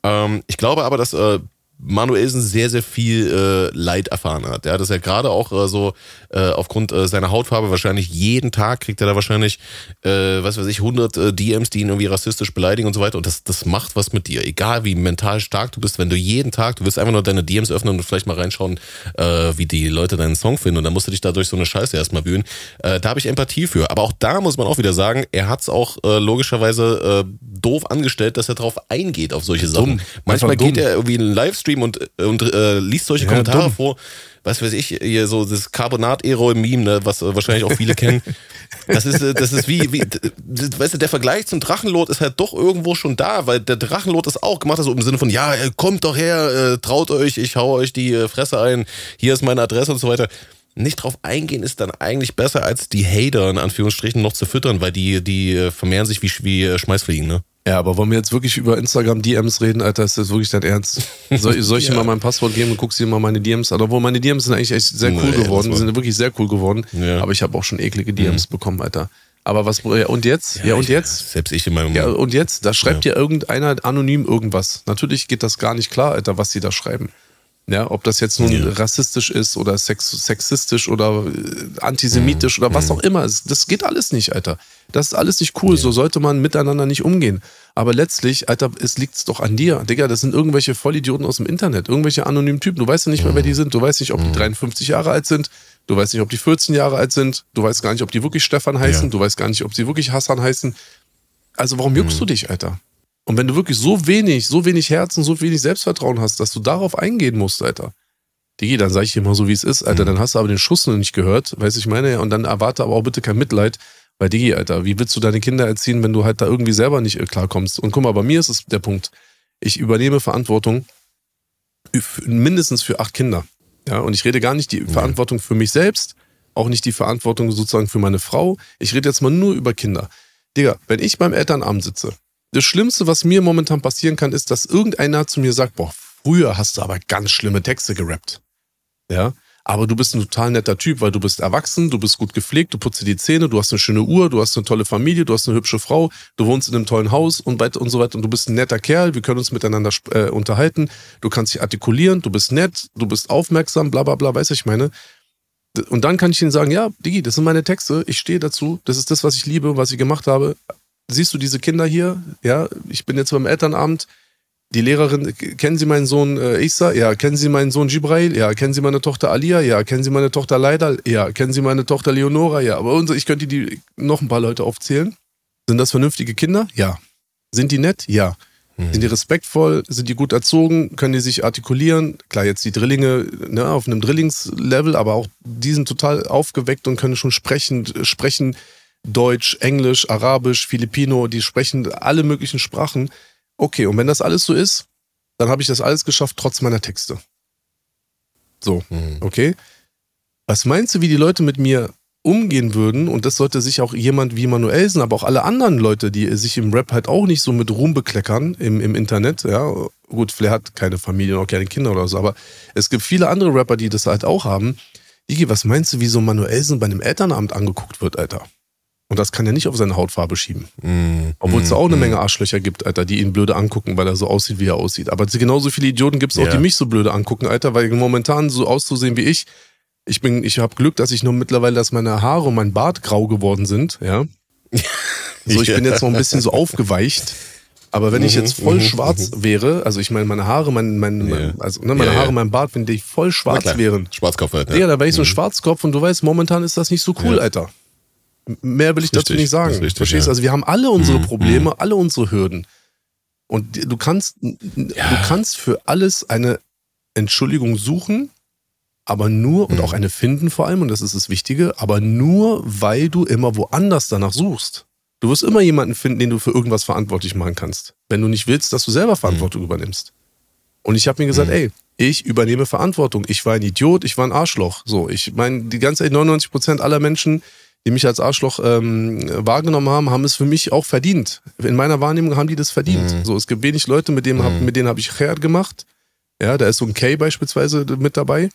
Ähm, ich glaube aber, dass äh, Manuelsen sehr, sehr viel äh, Leid erfahren hat. Ja, dass er gerade auch äh, so äh, aufgrund äh, seiner Hautfarbe wahrscheinlich jeden Tag kriegt er da wahrscheinlich, äh, was weiß ich, 100 äh, DMs, die ihn irgendwie rassistisch beleidigen und so weiter. Und das, das macht was mit dir. Egal wie mental stark du bist, wenn du jeden Tag, du willst einfach nur deine DMs öffnen und vielleicht mal reinschauen, äh, wie die Leute deinen Song finden. Und dann musst du dich dadurch so eine Scheiße erstmal wühlen. Äh, da habe ich Empathie für. Aber auch da muss man auch wieder sagen, er hat es auch äh, logischerweise äh, doof angestellt, dass er drauf eingeht auf solche Sachen. Dumm. Manchmal geht er irgendwie in einen Livestream und, und äh, liest solche Ja, Kommentare dumm. vor. Was weiß ich, hier so das Carbonat-Erol-Meme, ne, was äh, wahrscheinlich auch viele kennen. Das ist, äh, das ist wie, wie, weißt du, der Vergleich zum Drachenlord ist halt doch irgendwo schon da, weil der Drachenlord ist auch gemacht, also im Sinne von, ja, äh, kommt doch her, äh, traut euch, ich hau euch die äh, Fresse ein, hier ist meine Adresse und so weiter. Nicht drauf eingehen ist dann eigentlich besser, als die Hater in Anführungsstrichen noch zu füttern, weil die, die äh, vermehren sich wie, wie äh, Schmeißfliegen, ne? Ja, aber wollen wir jetzt wirklich über Instagram DMs reden, Alter? Ist das wirklich dein Ernst? Soll, soll ich dir Ja. mal mein Passwort geben und guckst dir mal meine DMs an? Obwohl meine DMs sind eigentlich echt sehr cool Nee, geworden, war- sind wirklich sehr cool geworden. Ja. Aber ich habe auch schon eklige DMs bekommen, Alter. Aber was, ja, und jetzt? Ja, und ich- jetzt? Selbst ich in meinem. Ja, und jetzt? Da schreibt dir irgendeiner anonym irgendwas. Natürlich geht das gar nicht klar, Alter, was sie da schreiben. Ja, ob das jetzt nun Ja. rassistisch ist oder sex sexistisch oder äh, antisemitisch oder Mhm. was auch immer. Es- Das geht alles nicht, Alter. Das ist alles nicht cool. So sollte man miteinander nicht umgehen. Aber letztlich, Alter, es liegt's doch an dir. Digga, das sind irgendwelche Vollidioten aus dem Internet, irgendwelche anonymen Typen. Du weißt ja nicht mehr, wer Mhm. die sind. Du weißt nicht, ob die 53 Jahre alt sind. Du weißt nicht, ob die 14 Jahre alt sind. Du weißt gar nicht, ob die wirklich Stefan heißen. Ja. Du weißt gar nicht, ob sie wirklich Hassan heißen. Also warum juckst du dich, Alter? Und wenn du wirklich so wenig, so wenig Herz und so wenig Selbstvertrauen hast, dass du darauf eingehen musst, Alter. Digi, dann sag ich dir mal so, wie es ist, Alter. Dann hast du aber den Schuss noch nicht gehört, weißt du, ich meine, und dann erwarte aber auch bitte kein Mitleid. Weil, Digi, Alter, wie willst du deine Kinder erziehen, wenn du halt da irgendwie selber nicht äh, klarkommst? Und guck mal, bei mir ist es der Punkt. Ich übernehme Verantwortung mindestens für acht Kinder. Ja, und ich rede gar nicht die Verantwortung für mich selbst, auch nicht die Verantwortung sozusagen für meine Frau. Ich rede jetzt mal nur über Kinder. Digga, wenn ich beim Elternabend sitze, das Schlimmste, was mir momentan passieren kann, ist, dass irgendeiner zu mir sagt, boah, früher hast du aber ganz schlimme Texte gerappt. Ja, aber du bist ein total netter Typ, weil du bist erwachsen, du bist gut gepflegt, du putzt dir die Zähne, du hast eine schöne Uhr, du hast eine tolle Familie, du hast eine hübsche Frau, du wohnst in einem tollen Haus und weiter und so weiter und du bist ein netter Kerl, wir können uns miteinander äh, unterhalten, du kannst dich artikulieren, du bist nett, du bist aufmerksam, bla bla bla, weißt du, ich meine. Und dann kann ich ihnen sagen, ja, Digi, das sind meine Texte, ich stehe dazu, das ist das, was ich liebe, was ich gemacht habe. Siehst du diese Kinder hier? Ja, ich bin jetzt beim Elternabend, die Lehrerin, kennen Sie meinen Sohn äh, Isa? Ja. Kennen Sie meinen Sohn Jibrail? Ja. Kennen Sie meine Tochter Alia? Ja. Kennen Sie meine Tochter Leidal? Ja. Kennen Sie meine Tochter Leonora? Ja. Aber unsere, ich könnte die noch ein paar Leute aufzählen. Sind das vernünftige Kinder? Ja. Sind die nett? Ja. Sind die respektvoll? Sind die gut erzogen? Können die sich artikulieren? Klar, jetzt die Drillinge ne, auf einem Drillingslevel, aber auch die sind total aufgeweckt und können schon sprechen, sprechen Deutsch, Englisch, Arabisch, Filipino, die sprechen alle möglichen Sprachen. Okay, und wenn das alles so ist, dann habe ich das alles geschafft, trotz meiner Texte. So, Mhm. okay. Was meinst du, wie die Leute mit mir umgehen würden? Und das sollte sich auch jemand wie Manuelsen, aber auch alle anderen Leute, die sich im Rap halt auch nicht so mit Ruhm bekleckern im, im Internet, ja. Gut, Flair hat keine Familie und auch keine Kinder oder so, aber es gibt viele andere Rapper, die das halt auch haben. Digi, was meinst du, wie so Manuelsen bei einem Elternamt angeguckt wird, Alter? Und das kann er nicht auf seine Hautfarbe schieben. Mhm. Obwohl es da auch eine Mhm. Menge Arschlöcher gibt, Alter, die ihn blöde angucken, weil er so aussieht, wie er aussieht. Aber genauso viele Idioten gibt es auch, Ja. die mich so blöde angucken, Alter, weil momentan so auszusehen wie ich. Ich bin, ich habe Glück, dass ich nur mittlerweile, dass meine Haare und mein Bart grau geworden sind, ja. So, ich Ja. bin jetzt noch ein bisschen so aufgeweicht. Aber wenn ich Mhm, jetzt voll mhm, schwarz wäre, also ich meine, meine Haare, mein, mein, Ja. mein also ne, meine Ja, ja. Haare, mein Bart, wenn die voll schwarz wären, Schwarzkopf halt, ne? Digga, da wäre ich so ein Schwarzkopf und du weißt, momentan ist das nicht so cool, Ja. Alter. Mehr will ich dazu Richtig, nicht sagen. richtig, Verstehst du? ja. Also wir haben alle unsere Mhm, Probleme, alle unsere Hürden. Und du kannst, du kannst für alles eine Entschuldigung suchen, aber nur, und Mhm. auch eine finden vor allem, und das ist das Wichtige, aber nur, weil du immer woanders danach suchst. Du wirst immer jemanden finden, den du für irgendwas verantwortlich machen kannst. Wenn du nicht willst, dass du selber Verantwortung übernimmst. Und ich habe mir gesagt, ey, ich übernehme Verantwortung. Ich war ein Idiot, ich war ein Arschloch. So, ich meine, die ganze 99 Prozent aller Menschen, die mich als Arschloch ähm, wahrgenommen haben, haben es für mich auch verdient. In meiner Wahrnehmung haben die das verdient. Mhm. So, es gibt wenig Leute, mit denen, mhm. hab, mit denen habe ich Chert gemacht. Ja, da ist so ein K beispielsweise mit dabei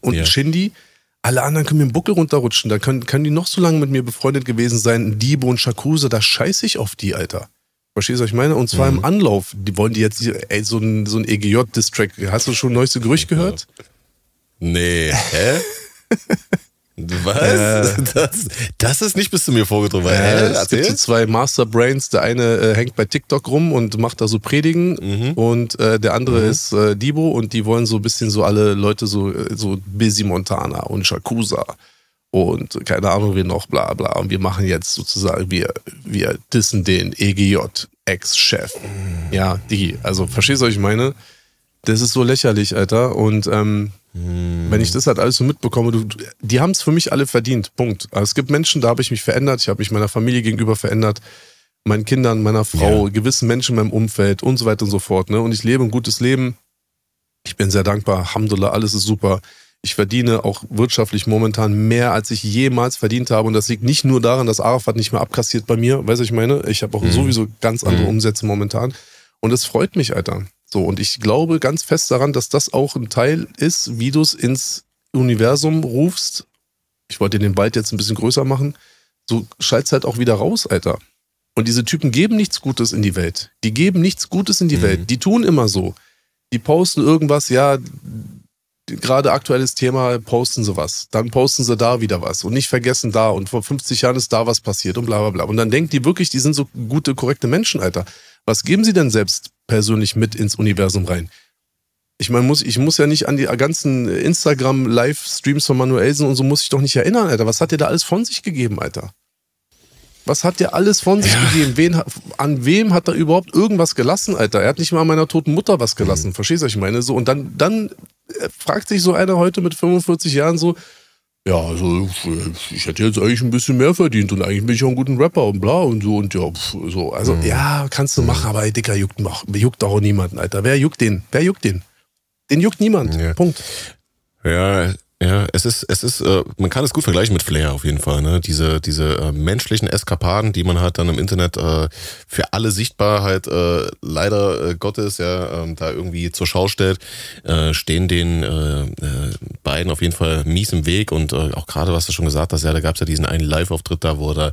und ja. ein Shindy. Alle anderen können mir den Buckel runterrutschen. Da können, können die noch so lange mit mir befreundet gewesen sein. Ein Diebo und Shakusa, da scheiße ich auf die, Alter. Verstehst du, was ich meine? Und zwar mhm. im Anlauf. Die wollen die jetzt, ey, so ein, so ein EGJ-Distrack. Hast du schon neueste Gerücht gehört? Nee. Hä? Was? Äh, das, das, ist nicht bis zu mir vorgedrungen. Äh, es gibt so zwei Masterbrains. Der eine äh, hängt bei TikTok rum und macht da so Predigen mhm. und äh, der andere mhm. ist äh, Dibo und die wollen so ein bisschen so alle Leute so, äh, so Busy Montana und Shakusa und keine Ahnung wie noch, bla bla. Und wir machen jetzt sozusagen, wir, wir dissen den EGJ, Ex-Chef. Mhm. Ja, die. Also verstehst du, was ich meine? Das ist so lächerlich, Alter. Und ähm, hm. Wenn ich das halt alles so mitbekomme, du, die haben es für mich alle verdient. Punkt. Also es gibt Menschen, da habe ich mich verändert. Ich habe mich meiner Familie gegenüber verändert, meinen Kindern, meiner Frau, ja. gewissen Menschen in meinem Umfeld und so weiter und so fort. Ne? Und ich lebe ein gutes Leben. Ich bin sehr dankbar. Alhamdulillah, alles ist super. Ich verdiene auch wirtschaftlich momentan mehr, als ich jemals verdient habe. Und das liegt nicht nur daran, dass Arafat nicht mehr abkassiert bei mir. Weißt du, ich meine? Ich habe auch mhm. sowieso ganz andere mhm. Umsätze momentan. Und es freut mich, Alter. So, und ich glaube ganz fest daran, dass das auch ein Teil ist, wie du es ins Universum rufst. Ich wollte den Wald jetzt ein bisschen größer machen. So schalt's halt auch wieder raus, Alter. Und diese Typen geben nichts Gutes in die Welt. Die geben nichts Gutes in die mhm. Welt. Die tun immer so. Die posten irgendwas, ja, gerade aktuelles Thema, posten sie was. Dann posten sie da wieder was. Und nicht vergessen da. Und vor 50 Jahren ist da was passiert und bla bla bla. Und dann denken die wirklich, die sind so gute, korrekte Menschen, Alter. Was geben Sie denn selbst persönlich mit ins Universum rein? Ich meine, muss, ich muss ja nicht an die ganzen Instagram-Livestreams von Manuelsen und so muss ich doch nicht erinnern, Alter. Was hat der da alles von sich gegeben, Alter? Was hat der alles von sich ja. gegeben? Wen, an wem hat er überhaupt irgendwas gelassen, Alter? Er hat nicht mal an meiner toten Mutter was gelassen. Mhm. Verstehst du, was ich meine? So, und dann, dann äh, fragt sich so einer heute mit 45 Jahren so, ja, also ich hätte jetzt eigentlich ein bisschen mehr verdient und eigentlich bin ich auch ein guter Rapper und bla und so und ja, so. Also mhm. ja, kannst du mhm. machen, aber ey, Dicker, juckt, juckt doch auch niemanden, Alter. Wer juckt den? Wer juckt den? Den juckt niemand. Ja. Punkt. Ja, ja, es ist, es ist, äh, man kann es gut vergleichen mit Flair auf jeden Fall. Ne? Diese, diese äh, menschlichen Eskapaden, die man halt dann im Internet äh, für alle sichtbar halt äh, leider äh, Gottes ja ähm, da irgendwie zur Schau stellt, äh, stehen den äh, äh, beiden auf jeden Fall mies im Weg und äh, auch gerade was du schon gesagt hast, ja, da gab es ja diesen einen Live-Auftritt da, wo er da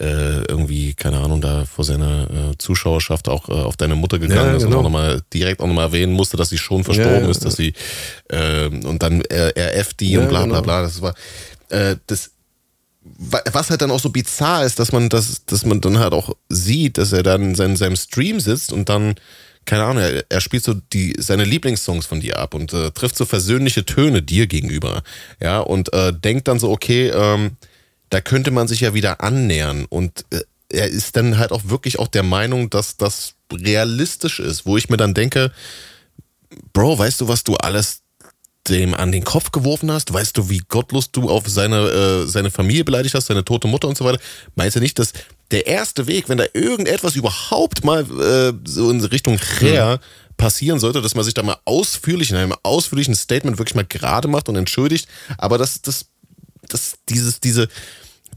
äh, irgendwie, keine Ahnung, da vor seiner äh, Zuschauerschaft auch äh, auf deine Mutter gegangen ja, ist genau. und auch nochmal direkt auch nochmal erwähnen musste, dass sie schon verstorben ja, ist, dass sie äh, und dann äh, RF die ja, und bla bla genau. bla. Das war äh, das was halt dann auch so bizarr ist, dass man das, dass man dann halt auch sieht, dass er dann in seinem, seinem Stream sitzt und dann, keine Ahnung, er, er spielt so die, seine Lieblingssongs von dir ab und äh, trifft so versöhnliche Töne dir gegenüber. Ja, und äh, denkt dann so, okay, ähm, da könnte man sich ja wieder annähern. Und äh, er ist dann halt auch wirklich auch der Meinung, dass das realistisch ist, wo ich mir dann denke, Bro, weißt du, was du alles dem an den Kopf geworfen hast? Weißt du, wie gottlos du auf seine, äh, seine Familie beleidigt hast, seine tote Mutter und so weiter? Meinst du nicht, dass der erste Weg, wenn da irgendetwas überhaupt mal äh, so in Richtung Cher mhm. passieren sollte, dass man sich da mal ausführlich in einem ausführlichen Statement wirklich mal gerade macht und entschuldigt, aber dass das, das, dieses, diese,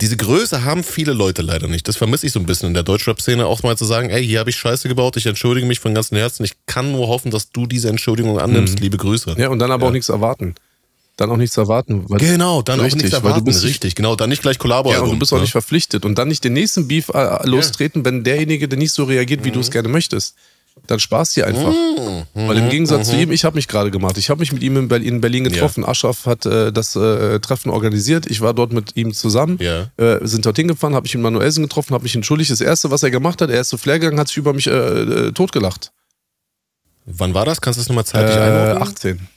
diese Größe haben viele Leute leider nicht. Das vermisse ich so ein bisschen in der Deutschrap-Szene auch mal zu sagen, ey, hier habe ich Scheiße gebaut, ich entschuldige mich von ganzem Herzen. Ich kann nur hoffen, dass du diese Entschuldigung annimmst. Mhm. Liebe Grüße. Ja, und dann aber ja. auch nichts erwarten. Dann auch nichts erwarten. genau, dann richtig, auch nichts erwarten. Bist richtig, genau. Dann nicht gleich Kollabo. Ja, und du bist auch ja. nicht verpflichtet. Und dann nicht den nächsten Beef äh, lostreten, ja. wenn derjenige, der nicht so reagiert, wie mhm. du es gerne möchtest dann sparst dir einfach. Mhm. Weil im Gegensatz mhm. zu ihm, ich habe mich gerade gemacht. Ich habe mich mit ihm in Berlin, in Berlin getroffen. Ja. Aschraf hat äh, das äh, Treffen organisiert. Ich war dort mit ihm zusammen. Ja. Äh, sind dort hingefahren, habe ich ihn Manuelsen getroffen, habe mich entschuldigt. Das Erste, was er gemacht hat, er ist zu Flair gegangen, hat sich über mich äh, äh, totgelacht. Wann war das? Kannst du das nochmal zeitlich äh, einordnen? 18.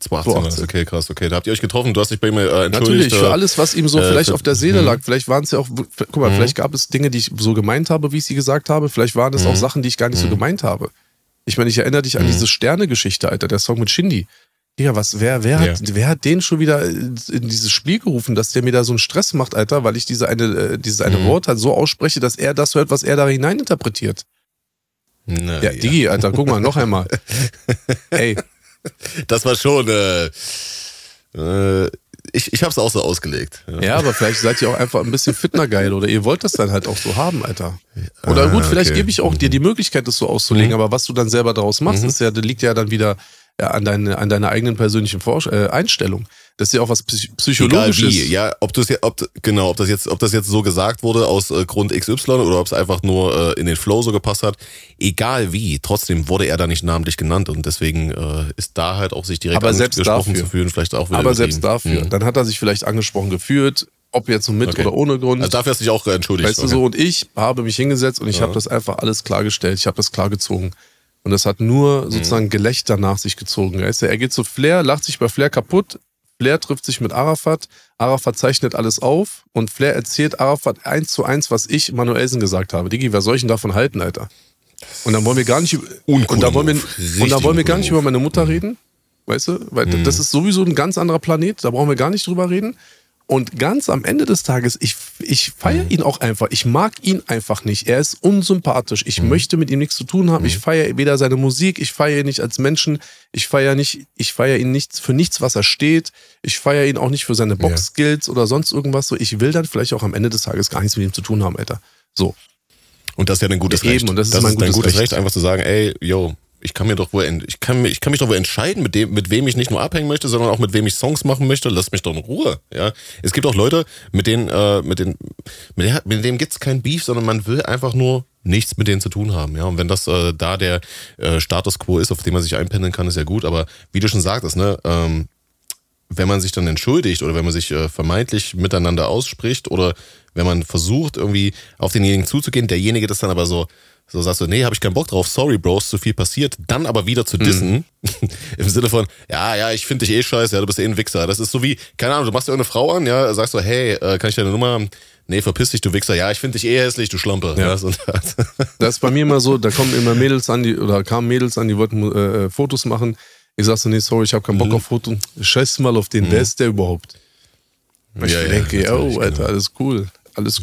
2018 okay, krass, okay. Da habt ihr euch getroffen, du hast dich bei mir äh, entschuldigt. Natürlich, für alles, was ihm so äh, vielleicht auf der Seele mhm. lag. Vielleicht waren es ja auch, guck mal, mhm. vielleicht gab es Dinge, die ich so gemeint habe, wie ich sie gesagt habe. Vielleicht waren es auch mhm. Sachen, die ich gar nicht so gemeint habe. Ich meine, ich erinnere dich an diese Sterne-Geschichte, Alter, der Song mit Shindy. Digga, was, wer, wer, ja. hat, wer hat den schon wieder in dieses Spiel gerufen, dass der mir da so einen Stress macht, Alter, weil ich diese eine, äh, dieses eine Wort halt so ausspreche, dass er das hört, was er da hineininterpretiert. Na, ja, ja, Digi, Alter, guck mal, noch einmal. Ey, das war schon, äh, äh, ich, ich habe es auch so ausgelegt. Ja. ja. aber vielleicht seid ihr auch einfach ein bisschen fitnergeil oder ihr wollt das dann halt auch so haben, Alter. Oder ah, gut, vielleicht okay. gebe ich auch dir die Möglichkeit, das so auszulegen, mhm. aber was du dann selber daraus machst, mhm. ist ja, liegt ja dann wieder ja, an, deine, an deiner eigenen persönlichen Vor äh, Einstellung. Das ist ja auch was Psychologisches. Egal wie, ja, ob du es ob, genau, ob das jetzt, ob das jetzt so gesagt wurde aus äh, Grund XY oder ob es einfach nur äh, in den Flow so gepasst hat, egal wie, trotzdem wurde er da nicht namentlich genannt und deswegen äh, ist da halt auch sich direkt Aber angesprochen zu fühlen, vielleicht auch wieder Aber selbst dafür, mhm. dann hat er sich vielleicht angesprochen gefühlt, ob jetzt so mit okay. oder ohne Grund. Also dafür hast du dich auch entschuldigt. Weißt okay. du so, und ich habe mich hingesetzt und ich ja. habe das einfach alles klargestellt, ich habe das klargezogen. Und das hat nur mhm. sozusagen. Gelächter nach sich gezogen. Weißt du? Er geht zu Flair, lacht sich bei Flair kaputt, Flair trifft sich mit Arafat, Arafat zeichnet alles auf und Flair erzählt Arafat eins zu eins, was ich Manuelsen gesagt habe. Digi, wer soll ich denn davon halten, Alter? Und dann wollen wir gar nicht und da wollen wir, und da wollen wir gar nicht über meine Mutter reden, weißt du? Weil mhm. das ist sowieso ein ganz anderer Planet, da brauchen wir gar nicht drüber reden. Und ganz am Ende des Tages, ich, ich feiere mhm. ihn auch einfach. Ich mag ihn einfach nicht. Er ist unsympathisch. Ich mhm. möchte mit ihm nichts zu tun haben. Mhm. Ich feiere weder seine Musik, ich feiere ihn nicht als Menschen. Ich feiere nicht, ich feiere ihn nicht für nichts, was er steht. Ich feiere ihn auch nicht für seine Box-Skills ja. oder sonst irgendwas. So, ich will dann vielleicht auch am Ende des Tages gar nichts mit ihm zu tun haben, Alter. So. Und das ist ja ein gutes Eben, Recht. Und das ist, das mein ist gutes, gutes Recht. Recht, einfach zu sagen, ey, yo, ich kann mir doch wohl, ich kann, ich kann mich doch wohl entscheiden, mit dem, mit wem ich nicht nur abhängen möchte, sondern auch mit wem ich Songs machen möchte. Lass mich doch in Ruhe, ja. Es gibt auch Leute, mit denen, äh, mit denen, mit, der, mit denen gibt's kein Beef, sondern man will einfach nur nichts mit denen zu tun haben, ja. Und wenn das äh, da der äh, Status quo ist, auf den man sich einpendeln kann, ist ja gut. Aber wie du schon sagtest, ne, ähm, wenn man sich dann entschuldigt oder wenn man sich äh, vermeintlich miteinander ausspricht oder wenn man versucht, irgendwie auf denjenigen zuzugehen, derjenige das dann aber so so sagst du, nee, habe ich keinen Bock drauf, sorry, Bros, zu viel passiert, dann aber wieder zu dissen, mhm. im Sinne von, ja, ja, ich finde dich eh scheiße, ja, du bist eh ein Wichser. Das ist so wie, keine Ahnung, du machst dir eine Frau an, ja, sagst du, hey, äh, kann ich deine Nummer haben? Nee, verpiss dich, du Wichser. Ja, ich finde dich eh hässlich, du Schlampe. Ja. Das, das. das ist bei mir immer so, da kommen immer Mädels an, die, oder kamen Mädels an, die wollten äh, Fotos machen. Ich sag so, nee, sorry, ich habe keinen Bock mhm. auf Fotos. Scheiß mal auf den, mhm. wer ist der überhaupt? Ja, ich ja, denke, oh, Alter, genau. alles cool. Alles.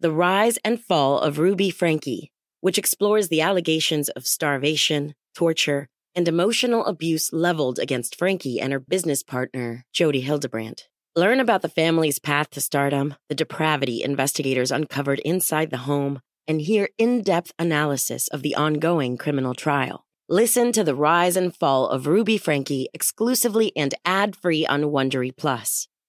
the Rise and Fall of Ruby Frankie, which explores the allegations of starvation, torture, and emotional abuse leveled against Frankie and her business partner, Jody Hildebrandt. Learn about the family's path to stardom, the depravity investigators uncovered inside the home, and hear in depth analysis of the ongoing criminal trial. Listen to the rise and fall of Ruby Frankie exclusively and ad free on Wondery Plus.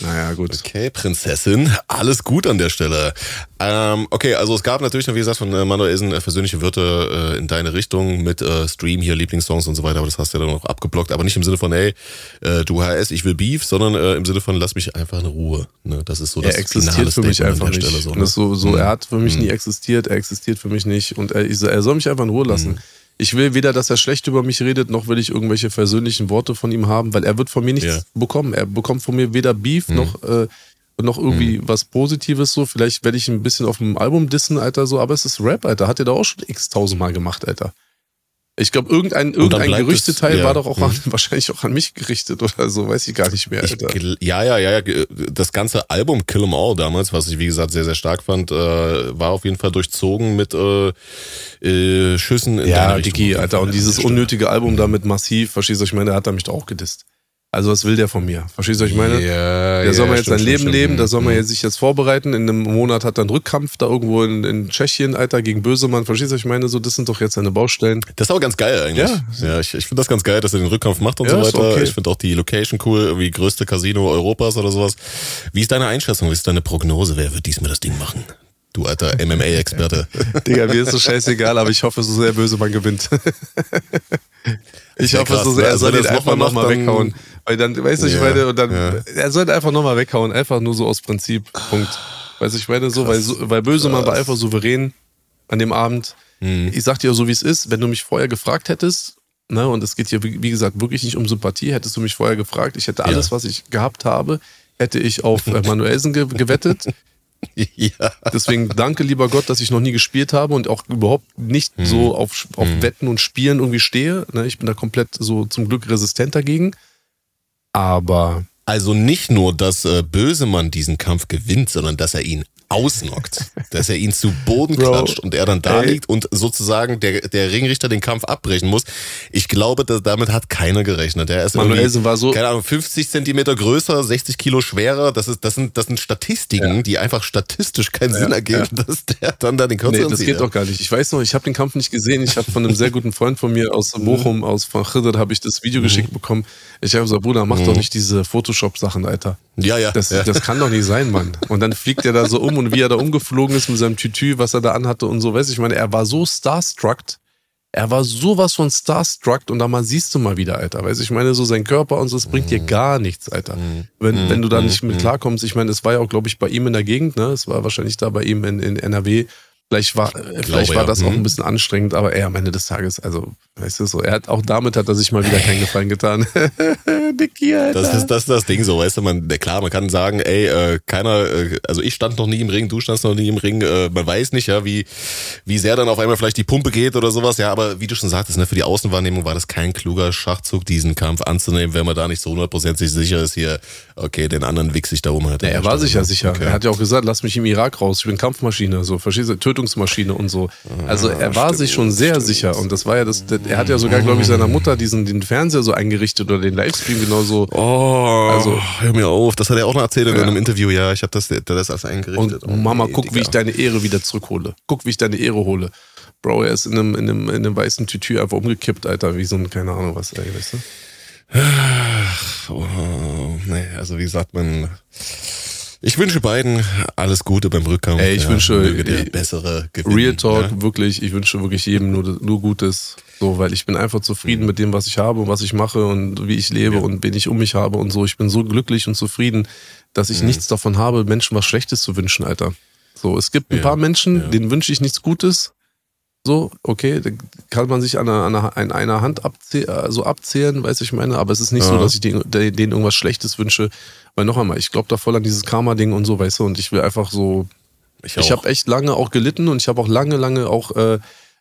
naja, gut. Okay, Prinzessin, alles gut an der Stelle. Ähm, okay, also es gab natürlich, wie gesagt, von äh, Manuelsen äh, persönliche Wörter äh, in deine Richtung mit äh, Stream hier, Lieblingssongs und so weiter, aber das hast du ja dann noch abgeblockt, aber nicht im Sinne von, ey, äh, du HS, ich will Beef, sondern äh, im Sinne von, lass mich einfach in Ruhe. Ne? Das ist so das Er existiert für mich einfach nicht. Stelle, so, ne? so, so mhm. Er hat für mich mhm. nie existiert, er existiert für mich nicht und er, er soll mich einfach in Ruhe lassen. Mhm. Ich will weder, dass er schlecht über mich redet, noch will ich irgendwelche versöhnlichen Worte von ihm haben, weil er wird von mir nichts ja. bekommen. Er bekommt von mir weder Beef mhm. noch, äh, noch irgendwie mhm. was Positives so. Vielleicht werde ich ein bisschen auf dem Album dissen, Alter, so, aber es ist Rap, Alter. Hat er da auch schon x tausendmal gemacht, Alter. Ich glaube, irgendein, irgendein Gerüchteteil ja. war doch auch an, wahrscheinlich auch an mich gerichtet oder so, weiß ich gar nicht mehr. Alter. Ich, ja, ja, ja, ja. Das ganze Album Kill 'em All damals, was ich wie gesagt sehr, sehr stark fand, äh, war auf jeden Fall durchzogen mit äh, äh, Schüssen in Ja, Dickie, Alter. Und dieses unnötige Album damit massiv, verstehst du, ich meine, der hat da mich doch auch gedisst. Also was will der von mir? Verstehst du, was ich meine? Ja, der soll ja, man jetzt sein Leben stimmt, leben, da soll man jetzt sich jetzt vorbereiten. In einem Monat hat er einen Rückkampf da irgendwo in, in Tschechien, Alter, gegen Bösemann. Verstehst du, was ich meine? So, das sind doch jetzt seine Baustellen. Das ist aber ganz geil eigentlich. Ja, ja ich, ich finde das ganz geil, dass er den Rückkampf macht und ja, so weiter. Okay. Ich finde auch die Location cool, irgendwie größte Casino Europas oder sowas. Wie ist deine Einschätzung? Wie ist deine Prognose? Wer wird diesmal das Ding machen? Du alter MMA-Experte. Digga, mir ist so scheißegal, aber ich hoffe so sehr, Bösemann gewinnt. ich hoffe krass, so sehr, er soll den einfach nochmal weghauen. Weil dann, weißt du, ja, ich meine, und dann, ja. er sollte einfach nochmal weghauen, einfach nur so aus Prinzip. Punkt. Weißt du, ich meine, so, weil, weil Bösemann war einfach souverän. an dem Abend. Mhm. Ich sag dir so, wie es ist, wenn du mich vorher gefragt hättest, ne, und es geht hier, wie gesagt, wirklich nicht um Sympathie, hättest du mich vorher gefragt, ich hätte alles, ja. was ich gehabt habe, hätte ich auf äh, Manuelsen ge gewettet. Ja. Deswegen danke, lieber Gott, dass ich noch nie gespielt habe und auch überhaupt nicht hm. so auf, auf hm. Wetten und Spielen irgendwie stehe. Ne, ich bin da komplett so zum Glück resistent dagegen. Aber. Also nicht nur, dass äh, Bösemann diesen Kampf gewinnt, sondern dass er ihn ausnockt, dass er ihn zu Boden Bro, klatscht und er dann da ey. liegt und sozusagen der, der Ringrichter den Kampf abbrechen muss. Ich glaube, dass damit hat keiner gerechnet. Er ist Manuelsen war so, keine Ahnung, 50 Zentimeter größer, 60 Kilo schwerer. Das ist, das sind, das sind Statistiken, ja. die einfach statistisch keinen ja, Sinn ergeben, ja. dass der dann da den Kampf Nee, das geht doch gar nicht. Ich weiß noch, ich habe den Kampf nicht gesehen. Ich habe von einem sehr guten Freund von mir aus Bochum, aus von Chidr, habe ich das Video mhm. geschickt bekommen. Ich habe gesagt, Bruder, mach mhm. doch nicht diese Photoshop-Sachen, Alter. Ja, ja das, ja. das kann doch nicht sein, Mann. Und dann fliegt er da so um und wie er da umgeflogen ist mit seinem Tütü, was er da anhatte und so, weiß ich meine, er war so starstruck. Er war sowas von starstruck und da mal siehst du mal wieder, Alter. Weiß ich meine, so sein Körper und so, das bringt dir mhm. gar nichts, Alter. Mhm. Wenn, wenn du da mhm. nicht mit klarkommst, ich meine, es war ja auch, glaube ich, bei ihm in der Gegend, ne? Es war wahrscheinlich da bei ihm in, in NRW. Vielleicht war, vielleicht glaube, war das ja. auch ein bisschen anstrengend, aber er am Ende des Tages, also, weißt du so, er hat auch damit hat er sich mal wieder keinen Gefallen getan. Dicky, Alter. Das ist das, das Ding so, weißt du, man, klar, man kann sagen, ey, äh, keiner, äh, also ich stand noch nie im Ring, du standst noch nie im Ring, äh, man weiß nicht, ja, wie, wie sehr dann auf einmal vielleicht die Pumpe geht oder sowas, ja, aber wie du schon sagtest, ne, für die Außenwahrnehmung war das kein kluger Schachzug, diesen Kampf anzunehmen, wenn man da nicht so hundertprozentig sicher ist, hier, okay, den anderen wichse ich da rum. Halt ja, er war sicher, sicher. Okay. Er hat ja auch gesagt, lass mich im Irak raus, ich bin Kampfmaschine, so, verstehst du, Tötungsmaschine und so. Also er war sich schon sehr stimmt. sicher und das war ja das, er hat ja sogar, glaube ich, seiner Mutter diesen den Fernseher so eingerichtet oder den Livestream genauso. Oh, also hör mir auf, das hat er auch noch erzählt in einem Interview. Ja, ich habe das, das alles eingerichtet. Und Mama, oh, nee, guck, Digga. wie ich deine Ehre wieder zurückhole. Guck, wie ich deine Ehre hole. Bro, er ist in einem, in einem, in einem weißen Tütü einfach umgekippt, Alter, wie so ein, keine Ahnung was, ey, weißt du? Ach, oh, nee, also wie gesagt, man ich wünsche beiden alles Gute beim Rückkampf. Ey, ich ja, wünsche der bessere Gewinn, Real Talk, ja? wirklich. Ich wünsche wirklich jedem nur, nur Gutes. So, weil ich bin einfach zufrieden mhm. mit dem, was ich habe und was ich mache und wie ich lebe ja. und wen ich um mich habe und so. Ich bin so glücklich und zufrieden, dass ich mhm. nichts davon habe, Menschen was Schlechtes zu wünschen, Alter. So, es gibt ein paar Menschen, denen wünsche ich nichts Gutes. So, okay, kann man sich an einer, an einer Hand abzäh äh, so abzählen, weiß ich meine, aber es ist nicht ja. so, dass ich denen, denen irgendwas Schlechtes wünsche. Weil noch einmal, ich glaube da voll an dieses Karma-Ding und so, weißt du, und ich will einfach so. Ich, ich habe echt lange auch gelitten und ich habe auch lange, lange auch äh,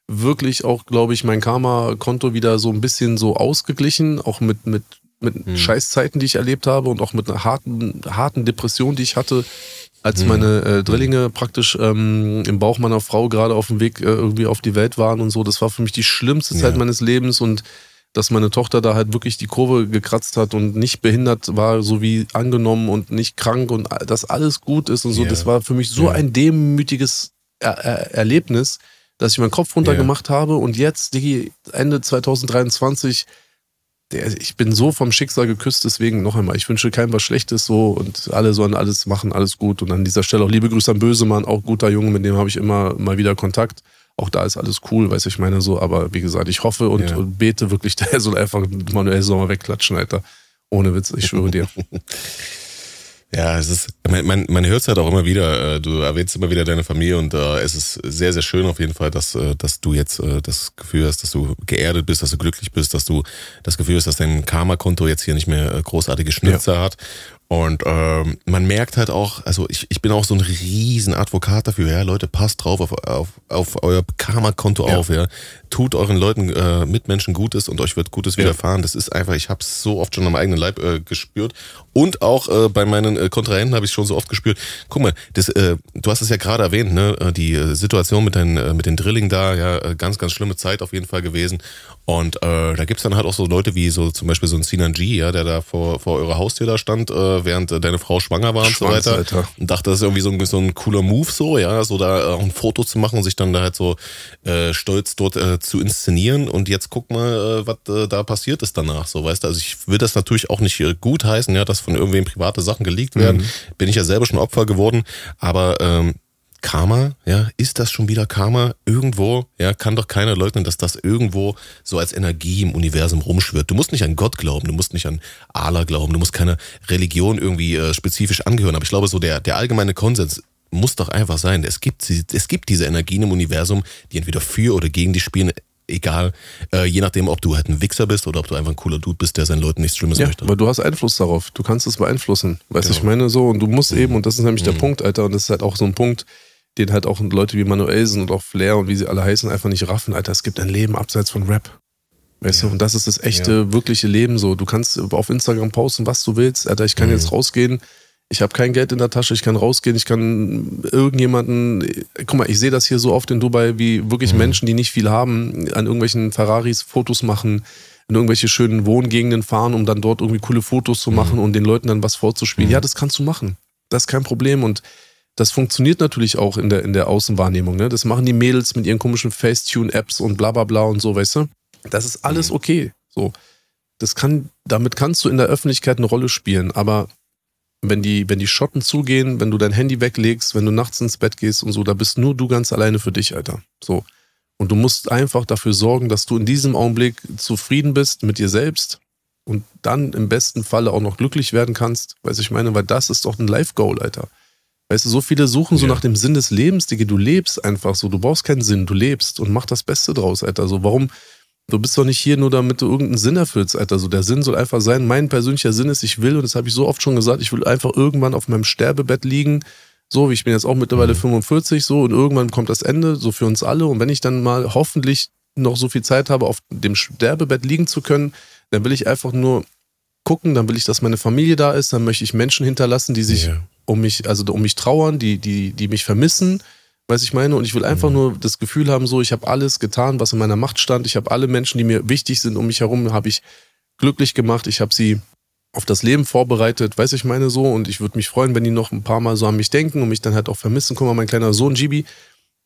wirklich auch, glaube ich, mein Karma-Konto wieder so ein bisschen so ausgeglichen, auch mit, mit, mit hm. Scheißzeiten, die ich erlebt habe und auch mit einer harten, harten Depression, die ich hatte als mhm. meine äh, Drillinge praktisch ähm, im Bauch meiner Frau gerade auf dem Weg äh, irgendwie auf die Welt waren und so. Das war für mich die schlimmste Zeit ja. meines Lebens und dass meine Tochter da halt wirklich die Kurve gekratzt hat und nicht behindert war, so wie angenommen und nicht krank und dass alles gut ist und so. Yeah. Das war für mich so yeah. ein demütiges er er Erlebnis, dass ich meinen Kopf runtergemacht habe und jetzt, Digi, Ende 2023 der, ich bin so vom Schicksal geküsst, deswegen noch einmal, ich wünsche keinem was Schlechtes so und alle sollen alles machen, alles gut. Und an dieser Stelle auch liebe Grüße an Bösemann, auch guter Junge, mit dem habe ich immer mal wieder Kontakt. Auch da ist alles cool, weiß ich meine so, aber wie gesagt, ich hoffe und, ja. und bete wirklich, der soll einfach Manuel Sommer wegklatschen, Alter. Ohne Witz, ich schwöre dir. Ja, es ist, man, man, man hört es halt auch immer wieder. Äh, du erwähnst immer wieder deine Familie und äh, es ist sehr, sehr schön auf jeden Fall, dass, äh, dass du jetzt äh, das Gefühl hast, dass du geerdet bist, dass du glücklich bist, dass du das Gefühl hast, dass dein Karma-Konto jetzt hier nicht mehr äh, großartige Schnitzer ja. hat und ähm, man merkt halt auch, also ich, ich bin auch so ein riesen Advokat dafür, ja, Leute, passt drauf auf, auf, auf euer Karma-Konto ja. auf, ja. Tut euren Leuten, äh, Mitmenschen Gutes und euch wird Gutes ja. widerfahren. Das ist einfach, ich habe es so oft schon am eigenen Leib äh, gespürt. Und auch äh, bei meinen äh, Kontrahenten habe ich schon so oft gespürt. Guck mal, das, äh, du hast es ja gerade erwähnt, ne? Äh, die äh, Situation mit, den, äh, mit den Drilling da, ja, äh, ganz, ganz schlimme Zeit auf jeden Fall gewesen. Und äh, da gibt's dann halt auch so Leute wie so zum Beispiel so ein Sinan G, ja, der da vor, vor eurer Haustür da stand, äh, während äh, deine Frau schwanger war und so weiter. Alter. Und dachte, das ist irgendwie so ein, so ein cooler Move so, ja, so da auch ein Foto zu machen und sich dann da halt so äh, stolz dort äh, zu inszenieren. Und jetzt guck mal, äh, was äh, da passiert ist danach, so, weißt du. Also ich will das natürlich auch nicht äh, gut heißen, ja, dass von irgendwem private Sachen geleakt werden. Mhm. Bin ich ja selber schon Opfer geworden. Aber ähm, Karma, ja, ist das schon wieder Karma? Irgendwo, ja, kann doch keiner leugnen, dass das irgendwo so als Energie im Universum rumschwirrt. Du musst nicht an Gott glauben, du musst nicht an Allah glauben, du musst keine Religion irgendwie äh, spezifisch angehören. Aber ich glaube, so der, der allgemeine Konsens muss doch einfach sein. Es gibt, es gibt diese Energien im Universum, die entweder für oder gegen die spielen egal, äh, je nachdem, ob du halt ein Wichser bist oder ob du einfach ein cooler Dude bist, der seinen Leuten nichts Schlimmes ja, möchte. Weil du hast Einfluss darauf. Du kannst es beeinflussen. Weißt du, genau. ich meine so, und du musst mhm. eben, und das ist nämlich mhm. der Punkt, Alter, und das ist halt auch so ein Punkt, den halt auch Leute wie Manuelsen und auch Flair und wie sie alle heißen, einfach nicht raffen, Alter. Es gibt ein Leben abseits von Rap. Weißt ja. du, und das ist das echte, ja. wirkliche Leben so. Du kannst auf Instagram posten, was du willst. Alter, ich kann mhm. jetzt rausgehen, ich habe kein Geld in der Tasche, ich kann rausgehen, ich kann irgendjemanden, guck mal, ich sehe das hier so oft in Dubai, wie wirklich mhm. Menschen, die nicht viel haben, an irgendwelchen Ferraris Fotos machen, in irgendwelche schönen Wohngegenden fahren, um dann dort irgendwie coole Fotos zu machen mhm. und den Leuten dann was vorzuspielen. Mhm. Ja, das kannst du machen. Das ist kein Problem und das funktioniert natürlich auch in der, in der Außenwahrnehmung. Ne? Das machen die Mädels mit ihren komischen Facetune-Apps und bla bla bla und so, weißt du? Das ist alles mhm. okay. So. Das kann, damit kannst du in der Öffentlichkeit eine Rolle spielen, aber wenn die, wenn die Schotten zugehen, wenn du dein Handy weglegst, wenn du nachts ins Bett gehst und so, da bist nur du ganz alleine für dich, Alter. So. Und du musst einfach dafür sorgen, dass du in diesem Augenblick zufrieden bist mit dir selbst und dann im besten Falle auch noch glücklich werden kannst. Weiß ich meine, weil das ist doch ein Life-Goal, Alter. Weißt du, so viele suchen so ja. nach dem Sinn des Lebens, Digga, du lebst einfach so, du brauchst keinen Sinn, du lebst und mach das Beste draus, Alter. So, warum, Du bist doch nicht hier nur, damit du irgendeinen Sinn erfüllst, Alter. So, der Sinn soll einfach sein. Mein persönlicher Sinn ist, ich will, und das habe ich so oft schon gesagt, ich will einfach irgendwann auf meinem Sterbebett liegen. So, wie ich bin jetzt auch mittlerweile mhm. 45, so, und irgendwann kommt das Ende, so für uns alle. Und wenn ich dann mal hoffentlich noch so viel Zeit habe, auf dem Sterbebett liegen zu können, dann will ich einfach nur gucken, dann will ich, dass meine Familie da ist, dann möchte ich Menschen hinterlassen, die sich yeah. um mich, also um mich trauern, die, die, die mich vermissen Weiß ich meine? Und ich will einfach mhm. nur das Gefühl haben, so, ich habe alles getan, was in meiner Macht stand. Ich habe alle Menschen, die mir wichtig sind um mich herum, habe ich glücklich gemacht. Ich habe sie auf das Leben vorbereitet, weiß ich meine so. Und ich würde mich freuen, wenn die noch ein paar Mal so an mich denken und mich dann halt auch vermissen. Guck mal, mein kleiner Sohn Gibi,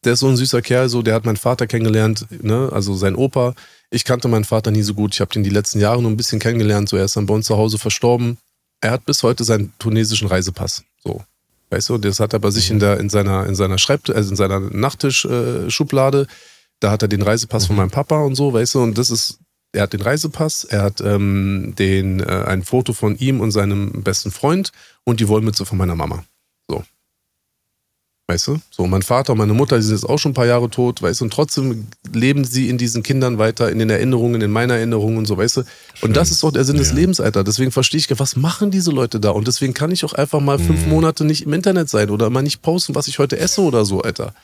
der ist so ein süßer Kerl, so, der hat meinen Vater kennengelernt, ne, also sein Opa. Ich kannte meinen Vater nie so gut. Ich habe den die letzten Jahre nur ein bisschen kennengelernt. So, er ist dann bei uns zu Hause verstorben. Er hat bis heute seinen tunesischen Reisepass. So. Weißt du, das hat er bei sich in, der, in seiner, in seiner Schreibt also in seiner Nachttischschublade. Äh, da hat er den Reisepass mhm. von meinem Papa und so, weißt du, und das ist, er hat den Reisepass, er hat ähm, den, äh, ein Foto von ihm und seinem besten Freund und die Wollmütze von meiner Mama. Weißt du? So, mein Vater und meine Mutter, die sind jetzt auch schon ein paar Jahre tot, weißt du, und trotzdem leben sie in diesen Kindern weiter, in den Erinnerungen, in meiner Erinnerung und so, weißt du. Und das ist doch der Sinn ja. des Lebens, Alter. Deswegen verstehe ich, was machen diese Leute da? Und deswegen kann ich auch einfach mal mhm. fünf Monate nicht im Internet sein oder mal nicht posten, was ich heute esse oder so, Alter.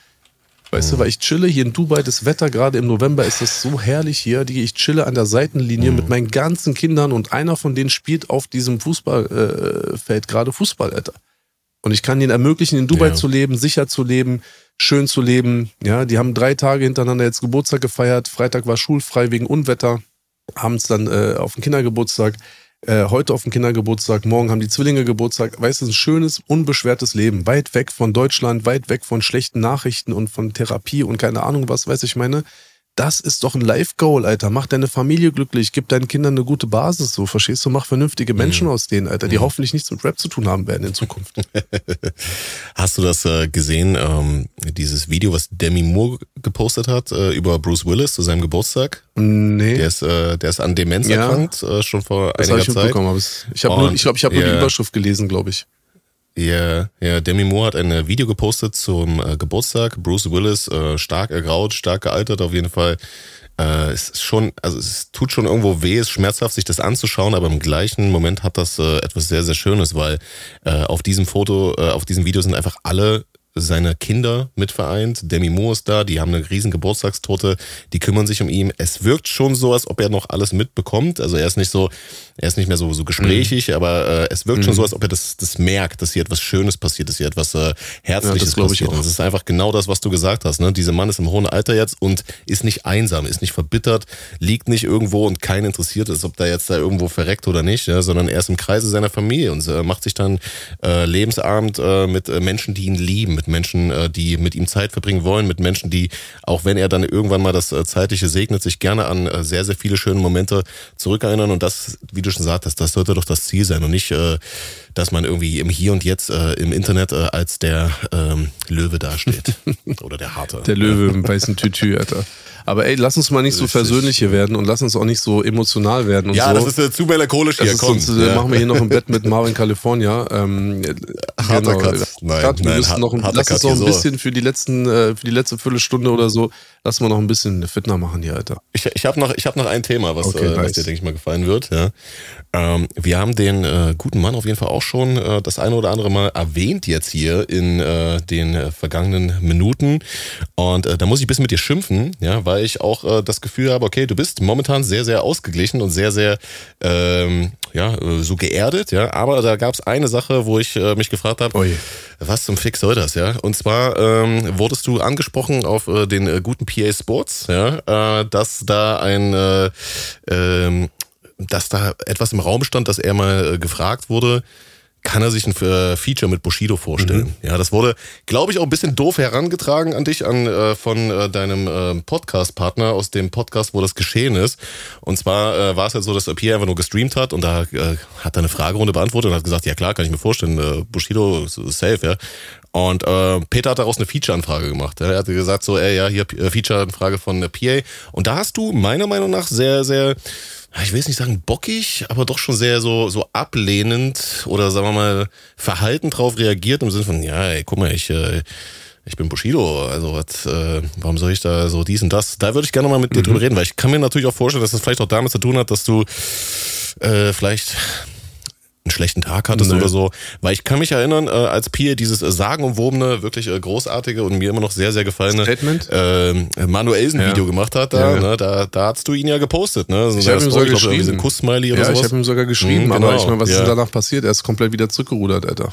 Weißt mhm. du, weil ich chille hier in Dubai, das Wetter gerade im November ist das so herrlich hier. Ich chille an der Seitenlinie mhm. mit meinen ganzen Kindern und einer von denen spielt auf diesem Fußballfeld äh, gerade Fußball, Alter. Und ich kann ihnen ermöglichen, in Dubai ja. zu leben, sicher zu leben, schön zu leben. Ja, die haben drei Tage hintereinander jetzt Geburtstag gefeiert. Freitag war schulfrei wegen Unwetter. Abends dann äh, auf den Kindergeburtstag. Äh, heute auf den Kindergeburtstag. Morgen haben die Zwillinge Geburtstag. Weißt du, ein schönes, unbeschwertes Leben. Weit weg von Deutschland, weit weg von schlechten Nachrichten und von Therapie und keine Ahnung was, weiß ich meine das ist doch ein Life-Goal, Alter. Mach deine Familie glücklich, gib deinen Kindern eine gute Basis, so, verstehst du? Mach vernünftige mhm. Menschen mhm. aus denen, Alter, die mhm. hoffentlich nichts mit Rap zu tun haben werden in Zukunft. Hast du das äh, gesehen, ähm, dieses Video, was Demi Moore gepostet hat äh, über Bruce Willis zu seinem Geburtstag? Nee. Der ist, äh, der ist an Demenz ja. erkrankt, äh, schon vor das einiger ich Zeit. Aber ich habe ich glaube, ich habe yeah. nur die Überschrift gelesen, glaube ich. Ja, ja, Demi Moore hat ein Video gepostet zum äh, Geburtstag. Bruce Willis, äh, stark ergraut, stark gealtert auf jeden Fall. Äh, es ist schon, also es tut schon irgendwo weh, es ist schmerzhaft, sich das anzuschauen, aber im gleichen Moment hat das äh, etwas sehr, sehr Schönes, weil äh, auf diesem Foto, äh, auf diesem Video sind einfach alle seine Kinder mit vereint. Demi Moore ist da, die haben eine riesen Geburtstagstorte, die kümmern sich um ihn. Es wirkt schon so, als ob er noch alles mitbekommt. Also er ist nicht so, er ist nicht mehr so, so gesprächig, mhm. aber äh, es wirkt mhm. schon so, als ob er das, das merkt, dass hier etwas Schönes passiert, dass hier etwas äh, Herzliches ja, das passiert. Und das ist einfach genau das, was du gesagt hast. Ne? Dieser Mann ist im hohen Alter jetzt und ist nicht einsam, ist nicht verbittert, liegt nicht irgendwo und kein interessiert ist, ob der jetzt da irgendwo verreckt oder nicht, ja? sondern er ist im Kreise seiner Familie und äh, macht sich dann äh, Lebensabend äh, mit äh, Menschen, die ihn lieben, mit Menschen, äh, die mit ihm Zeit verbringen wollen, mit Menschen, die, auch wenn er dann irgendwann mal das äh, Zeitliche segnet, sich gerne an äh, sehr, sehr viele schöne Momente zurückerinnern und das, wie schon sagtest, das sollte doch das Ziel sein und nicht dass man irgendwie im Hier und Jetzt äh, im Internet äh, als der ähm, Löwe dasteht. Oder der Harte. Der Löwe im weißen Tütü, Alter. Aber ey, lass uns mal nicht so persönlich hier werden und lass uns auch nicht so emotional werden. Ja, so. das ist äh, zu melancholisch hier. Das ist Komm. sonst, äh, ja. machen wir hier noch im Bett mit Marvin California. Ähm, Harter Cut. Nein, Cut. Wir nein, noch, ein- lass uns noch ein hier so. bisschen für die letzten, äh, für die letzte Viertelstunde oder so, lass mal noch ein bisschen fitner machen hier, Alter. Ich, ich habe noch, ich hab noch ein Thema, was, Okay, äh, was nice. dir, denke ich mal, gefallen wird. Ja. Ähm, wir haben den äh, guten Mann auf jeden Fall auch schon äh, das eine oder andere Mal erwähnt jetzt hier in äh, den äh, vergangenen Minuten. Und äh, da muss ich ein bisschen mit dir schimpfen, ja, weil ich auch äh, das Gefühl habe, okay, du bist momentan sehr, sehr ausgeglichen und sehr, sehr ähm, ja, so geerdet, ja. Aber da gab es eine Sache, wo ich mich gefragt habe, was zum Fick soll das, ja? Und zwar ähm, wurdest du angesprochen auf den guten PA Sports, ja, dass da ein, äh, ähm, dass da etwas im Raum stand, dass er mal gefragt wurde, kann er sich ein äh, Feature mit Bushido vorstellen? Ja, das wurde, glaube ich, auch ein bisschen doof herangetragen an dich, an äh, von äh, deinem äh, Podcast-Partner aus dem Podcast, wo das geschehen ist. Und zwar äh, war es halt so, dass Pierre einfach nur gestreamt hat und da äh, hat er eine Fragerunde beantwortet und hat gesagt, ja klar, kann ich mir vorstellen, äh, Bushido safe, ja. Und äh, Peter hat daraus eine Feature-Anfrage gemacht. Er hat gesagt so, ey, ja, hier äh, Feature-Anfrage von äh, PA. Und da hast du meiner Meinung nach sehr, sehr, ich will jetzt nicht sagen bockig, aber doch schon sehr so, so ablehnend oder sagen wir mal verhalten drauf reagiert im Sinne von, ja, ey, guck mal, ich, äh, ich bin Bushido, also was, äh, warum soll ich da so dies und das? Da würde ich gerne mal mit dir drüber reden, weil ich kann mir natürlich auch vorstellen, dass das vielleicht auch damit zu tun hat, dass du äh, vielleicht einen schlechten Tag hattest Nö. oder so. Weil ich kann mich erinnern, äh, als Pierre dieses äh, sagenumwobene, wirklich äh, großartige und mir immer noch sehr, sehr gefallene Statement? ähm, Manuelsen-Video Ja. gemacht hat, da, Ja, ja. Ne, da, da hast du ihn ja gepostet. Ne? So Ich eine hab ihm sogar glaub, ein geschrieben. Kuss-Smiley oder Ja, ich sowas. habe ihm sogar geschrieben, Mhm, aber genau, ich meine, was ist danach passiert? Er ist komplett wieder zurückgerudert, Alter.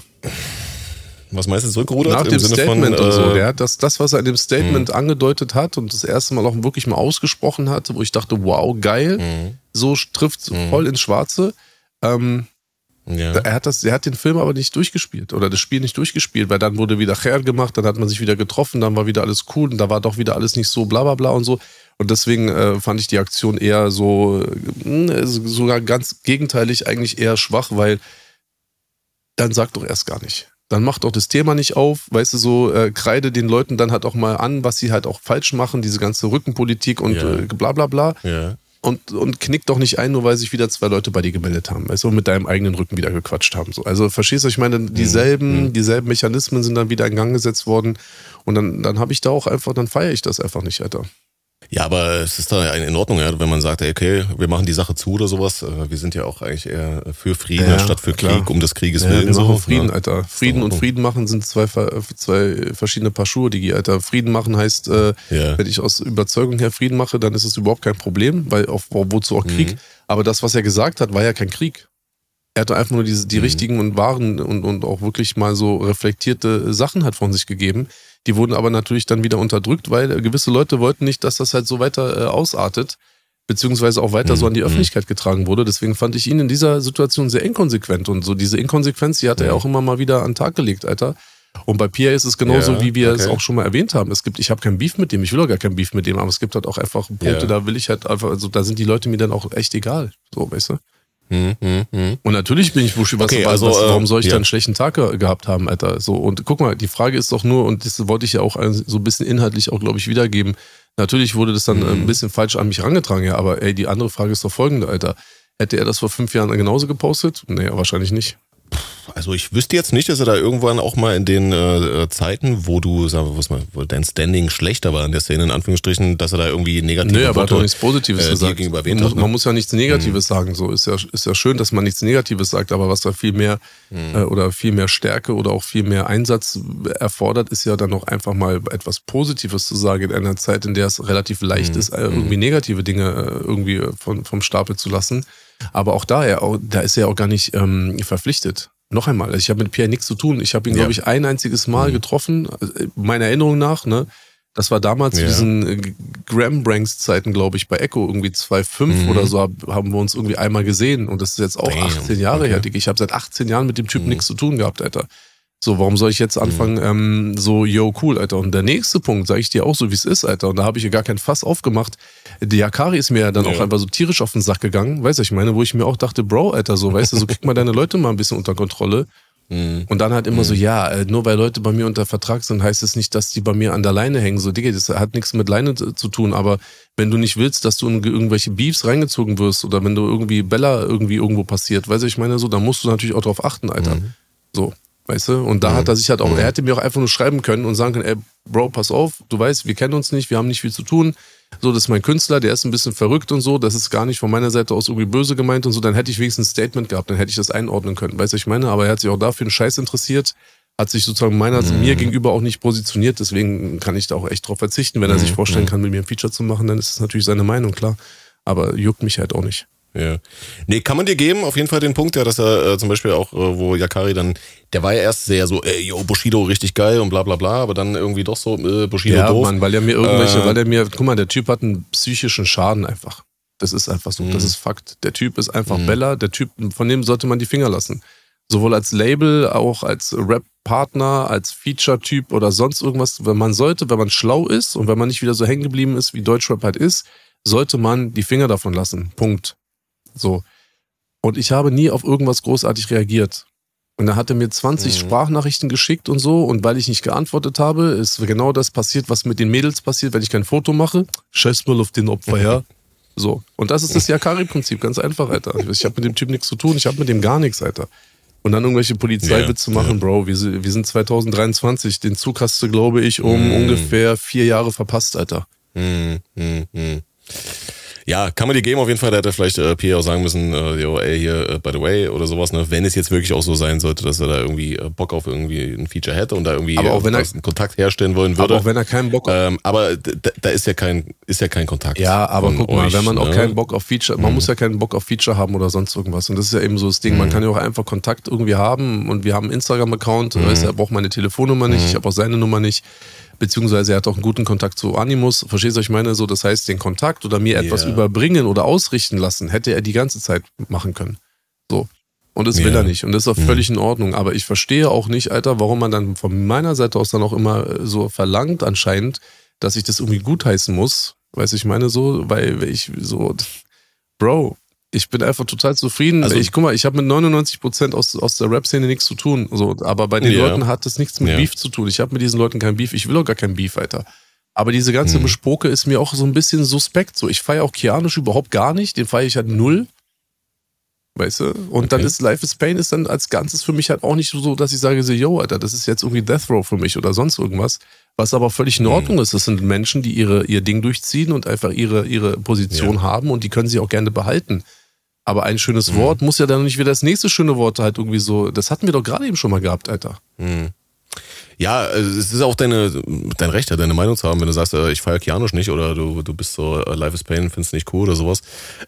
Was meinst du, zurückgerudert? Nach Im dem Sinne Statement von, und so. äh, Der hat das, das, was er in dem Statement angedeutet hat und das erste Mal auch wirklich mal ausgesprochen hat, wo ich dachte, wow, geil, Mhm. so trifft voll ins Schwarze. Ähm, ja. er hat das, er hat den Film aber nicht durchgespielt oder das Spiel nicht durchgespielt, weil dann wurde wieder Cher gemacht, dann hat man sich wieder getroffen, dann war wieder alles cool und da war doch wieder alles nicht so bla bla bla und so. Und deswegen äh, fand ich die Aktion eher so, äh, sogar ganz gegenteilig, eigentlich eher schwach, weil dann sag doch erst gar nicht. Dann mach doch das Thema nicht auf, weißt du, so äh, kreide den Leuten dann halt auch mal an, was sie halt auch falsch machen, diese ganze Rückenpolitik und Ja. äh, bla bla bla ja. Und, und knick doch nicht ein, nur weil sich wieder zwei Leute bei dir gemeldet haben, weißt du, und mit deinem eigenen Rücken wieder gequatscht haben. So. Also verstehst du, ich meine, dieselben, dieselben Mechanismen sind dann wieder in Gang gesetzt worden und dann, dann habe ich da auch einfach, dann feiere ich das einfach nicht, Alter. Ja, aber es ist da in Ordnung, ja, wenn man sagt, okay, wir machen die Sache zu oder sowas. Äh, Wir sind ja auch eigentlich eher für Frieden Ja, statt für klar. Krieg, um des Krieges Ja, willen. wir so, machen Frieden, ne? Alter. Frieden und. Frieden machen sind zwei, zwei verschiedene Paar Schuhe, Digi, Alter. Frieden machen heißt, äh, Ja. wenn ich aus Überzeugung her Frieden mache, dann ist es überhaupt kein Problem, weil auf, wozu auch Krieg. Mhm. Aber das, was er gesagt hat, war ja kein Krieg. Er hatte einfach nur diese, die Mhm. richtigen und wahren und, und auch wirklich mal so reflektierte Sachen hat von sich gegeben. Die wurden aber natürlich dann wieder unterdrückt, weil gewisse Leute wollten nicht, dass das halt so weiter äh, ausartet, beziehungsweise auch weiter so an die Mhm. Öffentlichkeit getragen wurde. Deswegen fand ich ihn in dieser Situation sehr inkonsequent und so diese Inkonsequenz, die hat er Ja. ja auch immer mal wieder an den Tag gelegt, Alter. Und bei Pierre ist es genauso, Ja, wie wir es okay. auch schon mal erwähnt haben. Es gibt, ich habe kein Beef mit dem, ich will auch gar kein Beef mit dem, aber es gibt halt auch einfach Punkte, Ja. da will ich halt einfach, also da sind die Leute mir dann auch echt egal. So, weißt du? Hm, hm, hm. Und natürlich bin ich Buschi, was, Okay, also, was, warum soll ich ja. da einen schlechten Tag ge- gehabt haben, Alter? So, und guck mal, die Frage ist doch nur, und das wollte ich ja auch so ein bisschen inhaltlich auch, glaube ich, wiedergeben. Natürlich wurde das dann äh, Mhm. ein bisschen falsch an mich herangetragen, ja, aber ey, die andere Frage ist doch folgende, Alter. Hätte er das vor fünf Jahren genauso gepostet? Nee, wahrscheinlich nicht. Also ich wüsste jetzt nicht, dass er da irgendwann auch mal in den äh, Zeiten, wo du, sagen wir was mal, wo dein Standing schlechter war in der Szene, in Anführungsstrichen, dass er da irgendwie negative Nö, aber er hat doch nichts Positives äh, gesagt. man, muss, hat, ne? man muss ja nichts Negatives sagen. So ist ja, ist ja schön, dass man nichts Negatives sagt, aber was da viel mehr Mhm. äh, oder viel mehr Stärke oder auch viel mehr Einsatz erfordert, ist ja dann noch einfach mal etwas Positives zu sagen in einer Zeit, in der es relativ leicht Mhm. ist, äh, irgendwie negative Dinge äh, irgendwie von, vom Stapel zu lassen. Aber auch da, auch, da ist er auch gar nicht ähm, verpflichtet. Noch einmal, also ich habe mit Pierre nichts zu tun. Ich habe ihn, Ja. glaube ich, ein einziges Mal Mhm. getroffen, äh, meiner Erinnerung nach, ne? Das war damals zu Ja. diesen äh, Graham Branks Zeiten, glaube ich, bei Echo irgendwie 2.5 Mhm. oder so hab, haben wir uns irgendwie einmal gesehen und das ist jetzt auch Damn, 18 Jahre okay. her, Digga. Ich habe seit 18 Jahren mit dem Typen Mhm. nichts zu tun gehabt, Alter. So, warum soll ich jetzt Mhm. anfangen, ähm, so, yo, cool, Alter. Und der nächste Punkt, sage ich dir auch so, wie es ist, Alter. Und da habe ich ja gar kein Fass aufgemacht. Die Yakari ist mir ja dann Ja. auch einfach so tierisch auf den Sack gegangen, weißt du, ich meine, wo ich mir auch dachte, Bro, Alter, so, weißt du, so krieg mal deine Leute mal ein bisschen unter Kontrolle. Mhm. Und dann halt immer so, ja, äh, nur weil Leute bei mir unter Vertrag sind, heißt es nicht, dass die bei mir an der Leine hängen. So, Digga, das hat nichts mit Leine zu tun, aber wenn du nicht willst, dass du in irgendwelche Beefs reingezogen wirst oder wenn du irgendwie Bella irgendwie irgendwo passiert, weißt du, ich meine so, dann musst du natürlich auch drauf achten, Alter. So, weißt du? Und da hat er sich halt auch, er hätte mir auch einfach nur schreiben können und sagen können, ey, Bro, pass auf, du weißt, wir kennen uns nicht, wir haben nicht viel zu tun. So, das ist mein Künstler, der ist ein bisschen verrückt und so, das ist gar nicht von meiner Seite aus irgendwie böse gemeint und so, dann hätte ich wenigstens ein Statement gehabt, dann hätte ich das einordnen können. Weißt du, ich meine, aber er hat sich auch dafür einen Scheiß interessiert, hat sich sozusagen meiner, mir gegenüber auch nicht positioniert, deswegen kann ich da auch echt drauf verzichten. Wenn er sich vorstellen kann, mit mir ein Feature zu machen, dann ist es natürlich seine Meinung, klar. Aber juckt mich halt auch nicht. Ja. Nee, kann man dir geben, auf jeden Fall den Punkt, ja, dass er äh, zum Beispiel auch, äh, wo Yakari dann, der war ja erst sehr so, ey, yo, Bushido richtig geil und bla bla bla, aber dann irgendwie doch so, äh, Bushido Ja, doof. Mann, weil er mir irgendwelche, Äh, weil er mir, guck mal, der Typ hat einen psychischen Schaden einfach. Das ist einfach so, Mhm. das ist Fakt. Der Typ ist einfach Bella, der Typ, von dem sollte man die Finger lassen. Sowohl als Label, auch als Rap-Partner, als Feature-Typ oder sonst irgendwas. Wenn man sollte, wenn man schlau ist und wenn man nicht wieder so hängen geblieben ist, wie Deutschrap halt ist, sollte man die Finger davon lassen. Punkt. So. Und ich habe nie auf irgendwas großartig reagiert. Und dann hat er mir 20 Mhm. Sprachnachrichten geschickt und so. Und weil ich nicht geantwortet habe, ist genau das passiert, was mit den Mädels passiert, wenn ich kein Foto mache. Scheiß mal auf den Opfer, ja. So. Und das ist das Yakari-Prinzip, ganz einfach, Alter. Ich habe mit dem Typ nichts zu tun, ich habe mit dem gar nichts, Alter. Und dann irgendwelche Polizeiwitze Ja, machen, Bro. Wir, sind- wir sind 2023. Den Zug hast du, glaube ich, um Mhm. ungefähr vier Jahre verpasst, Alter. Hm, hm. Ja, kann man dir geben, auf jeden Fall. Da hätte vielleicht äh, Pierre auch sagen müssen, äh, yo, ey, hier, äh, by the way, oder sowas, ne? Wenn es jetzt wirklich auch so sein sollte, dass er da irgendwie äh, Bock auf irgendwie ein Feature hätte und da irgendwie Aber auch äh, wenn er- einen Kontakt herstellen wollen würde. Aber auch wenn er keinen Bock auf ähm, aber da ist ja kein, ist ja kein Kontakt. Ja, aber guck mal, euch, wenn man auch ne? keinen Bock auf Feature, man muss ja keinen Bock auf Feature haben oder sonst irgendwas. Und das ist ja eben so das Ding. Man kann ja auch einfach Kontakt irgendwie haben und wir haben einen Instagram-Account. Du, er braucht meine Telefonnummer nicht, ich habe auch seine Nummer nicht. Beziehungsweise er hat auch einen guten Kontakt zu Animus. Verstehst du, was ich meine? So, das heißt, den Kontakt oder mir etwas Ja. überbringen oder ausrichten lassen, hätte er die ganze Zeit machen können. So. Und das will Ja. er nicht. Und das ist auch völlig in Ordnung. Aber ich verstehe auch nicht, Alter, warum man dann von meiner Seite aus dann auch immer äh, so verlangt, anscheinend, dass ich das irgendwie gutheißen muss. Weiß ich meine so, weil ich so, Bro, ich bin einfach total zufrieden. Also- ich guck mal, ich habe mit 99% aus, aus der Rap-Szene nichts zu tun. So, aber bei den Ja. Leuten hat das nichts mit Ja. Beef zu tun. Ich habe mit diesen Leuten kein Beef. Ich will auch gar kein Beef, Alter. Aber diese ganze Mhm. Bespoke ist mir auch so ein bisschen suspekt. So, ich feiere auch Kianisch überhaupt gar nicht. Den feiere ich halt null. Weißt du? Und dann Okay. ist Life is Pain ist dann als Ganzes für mich halt auch nicht so, dass ich sage, so, yo, Alter, das ist jetzt irgendwie Death Row für mich oder sonst irgendwas. Was aber völlig Mhm. in Ordnung ist. Das sind Menschen, die ihre, ihr Ding durchziehen und einfach ihre, ihre Position haben und die können sie auch gerne behalten. Aber ein schönes Mhm. Wort muss ja dann nicht wieder das nächste schöne Wort halt irgendwie so. Das hatten wir doch gerade eben schon mal gehabt, Alter. Ja, also es ist auch deine, dein Recht, ja, deine Meinung zu haben, wenn du sagst, äh, ich feiere Kianosch nicht oder du, du bist so äh, Life is Pain, findest nicht cool oder sowas.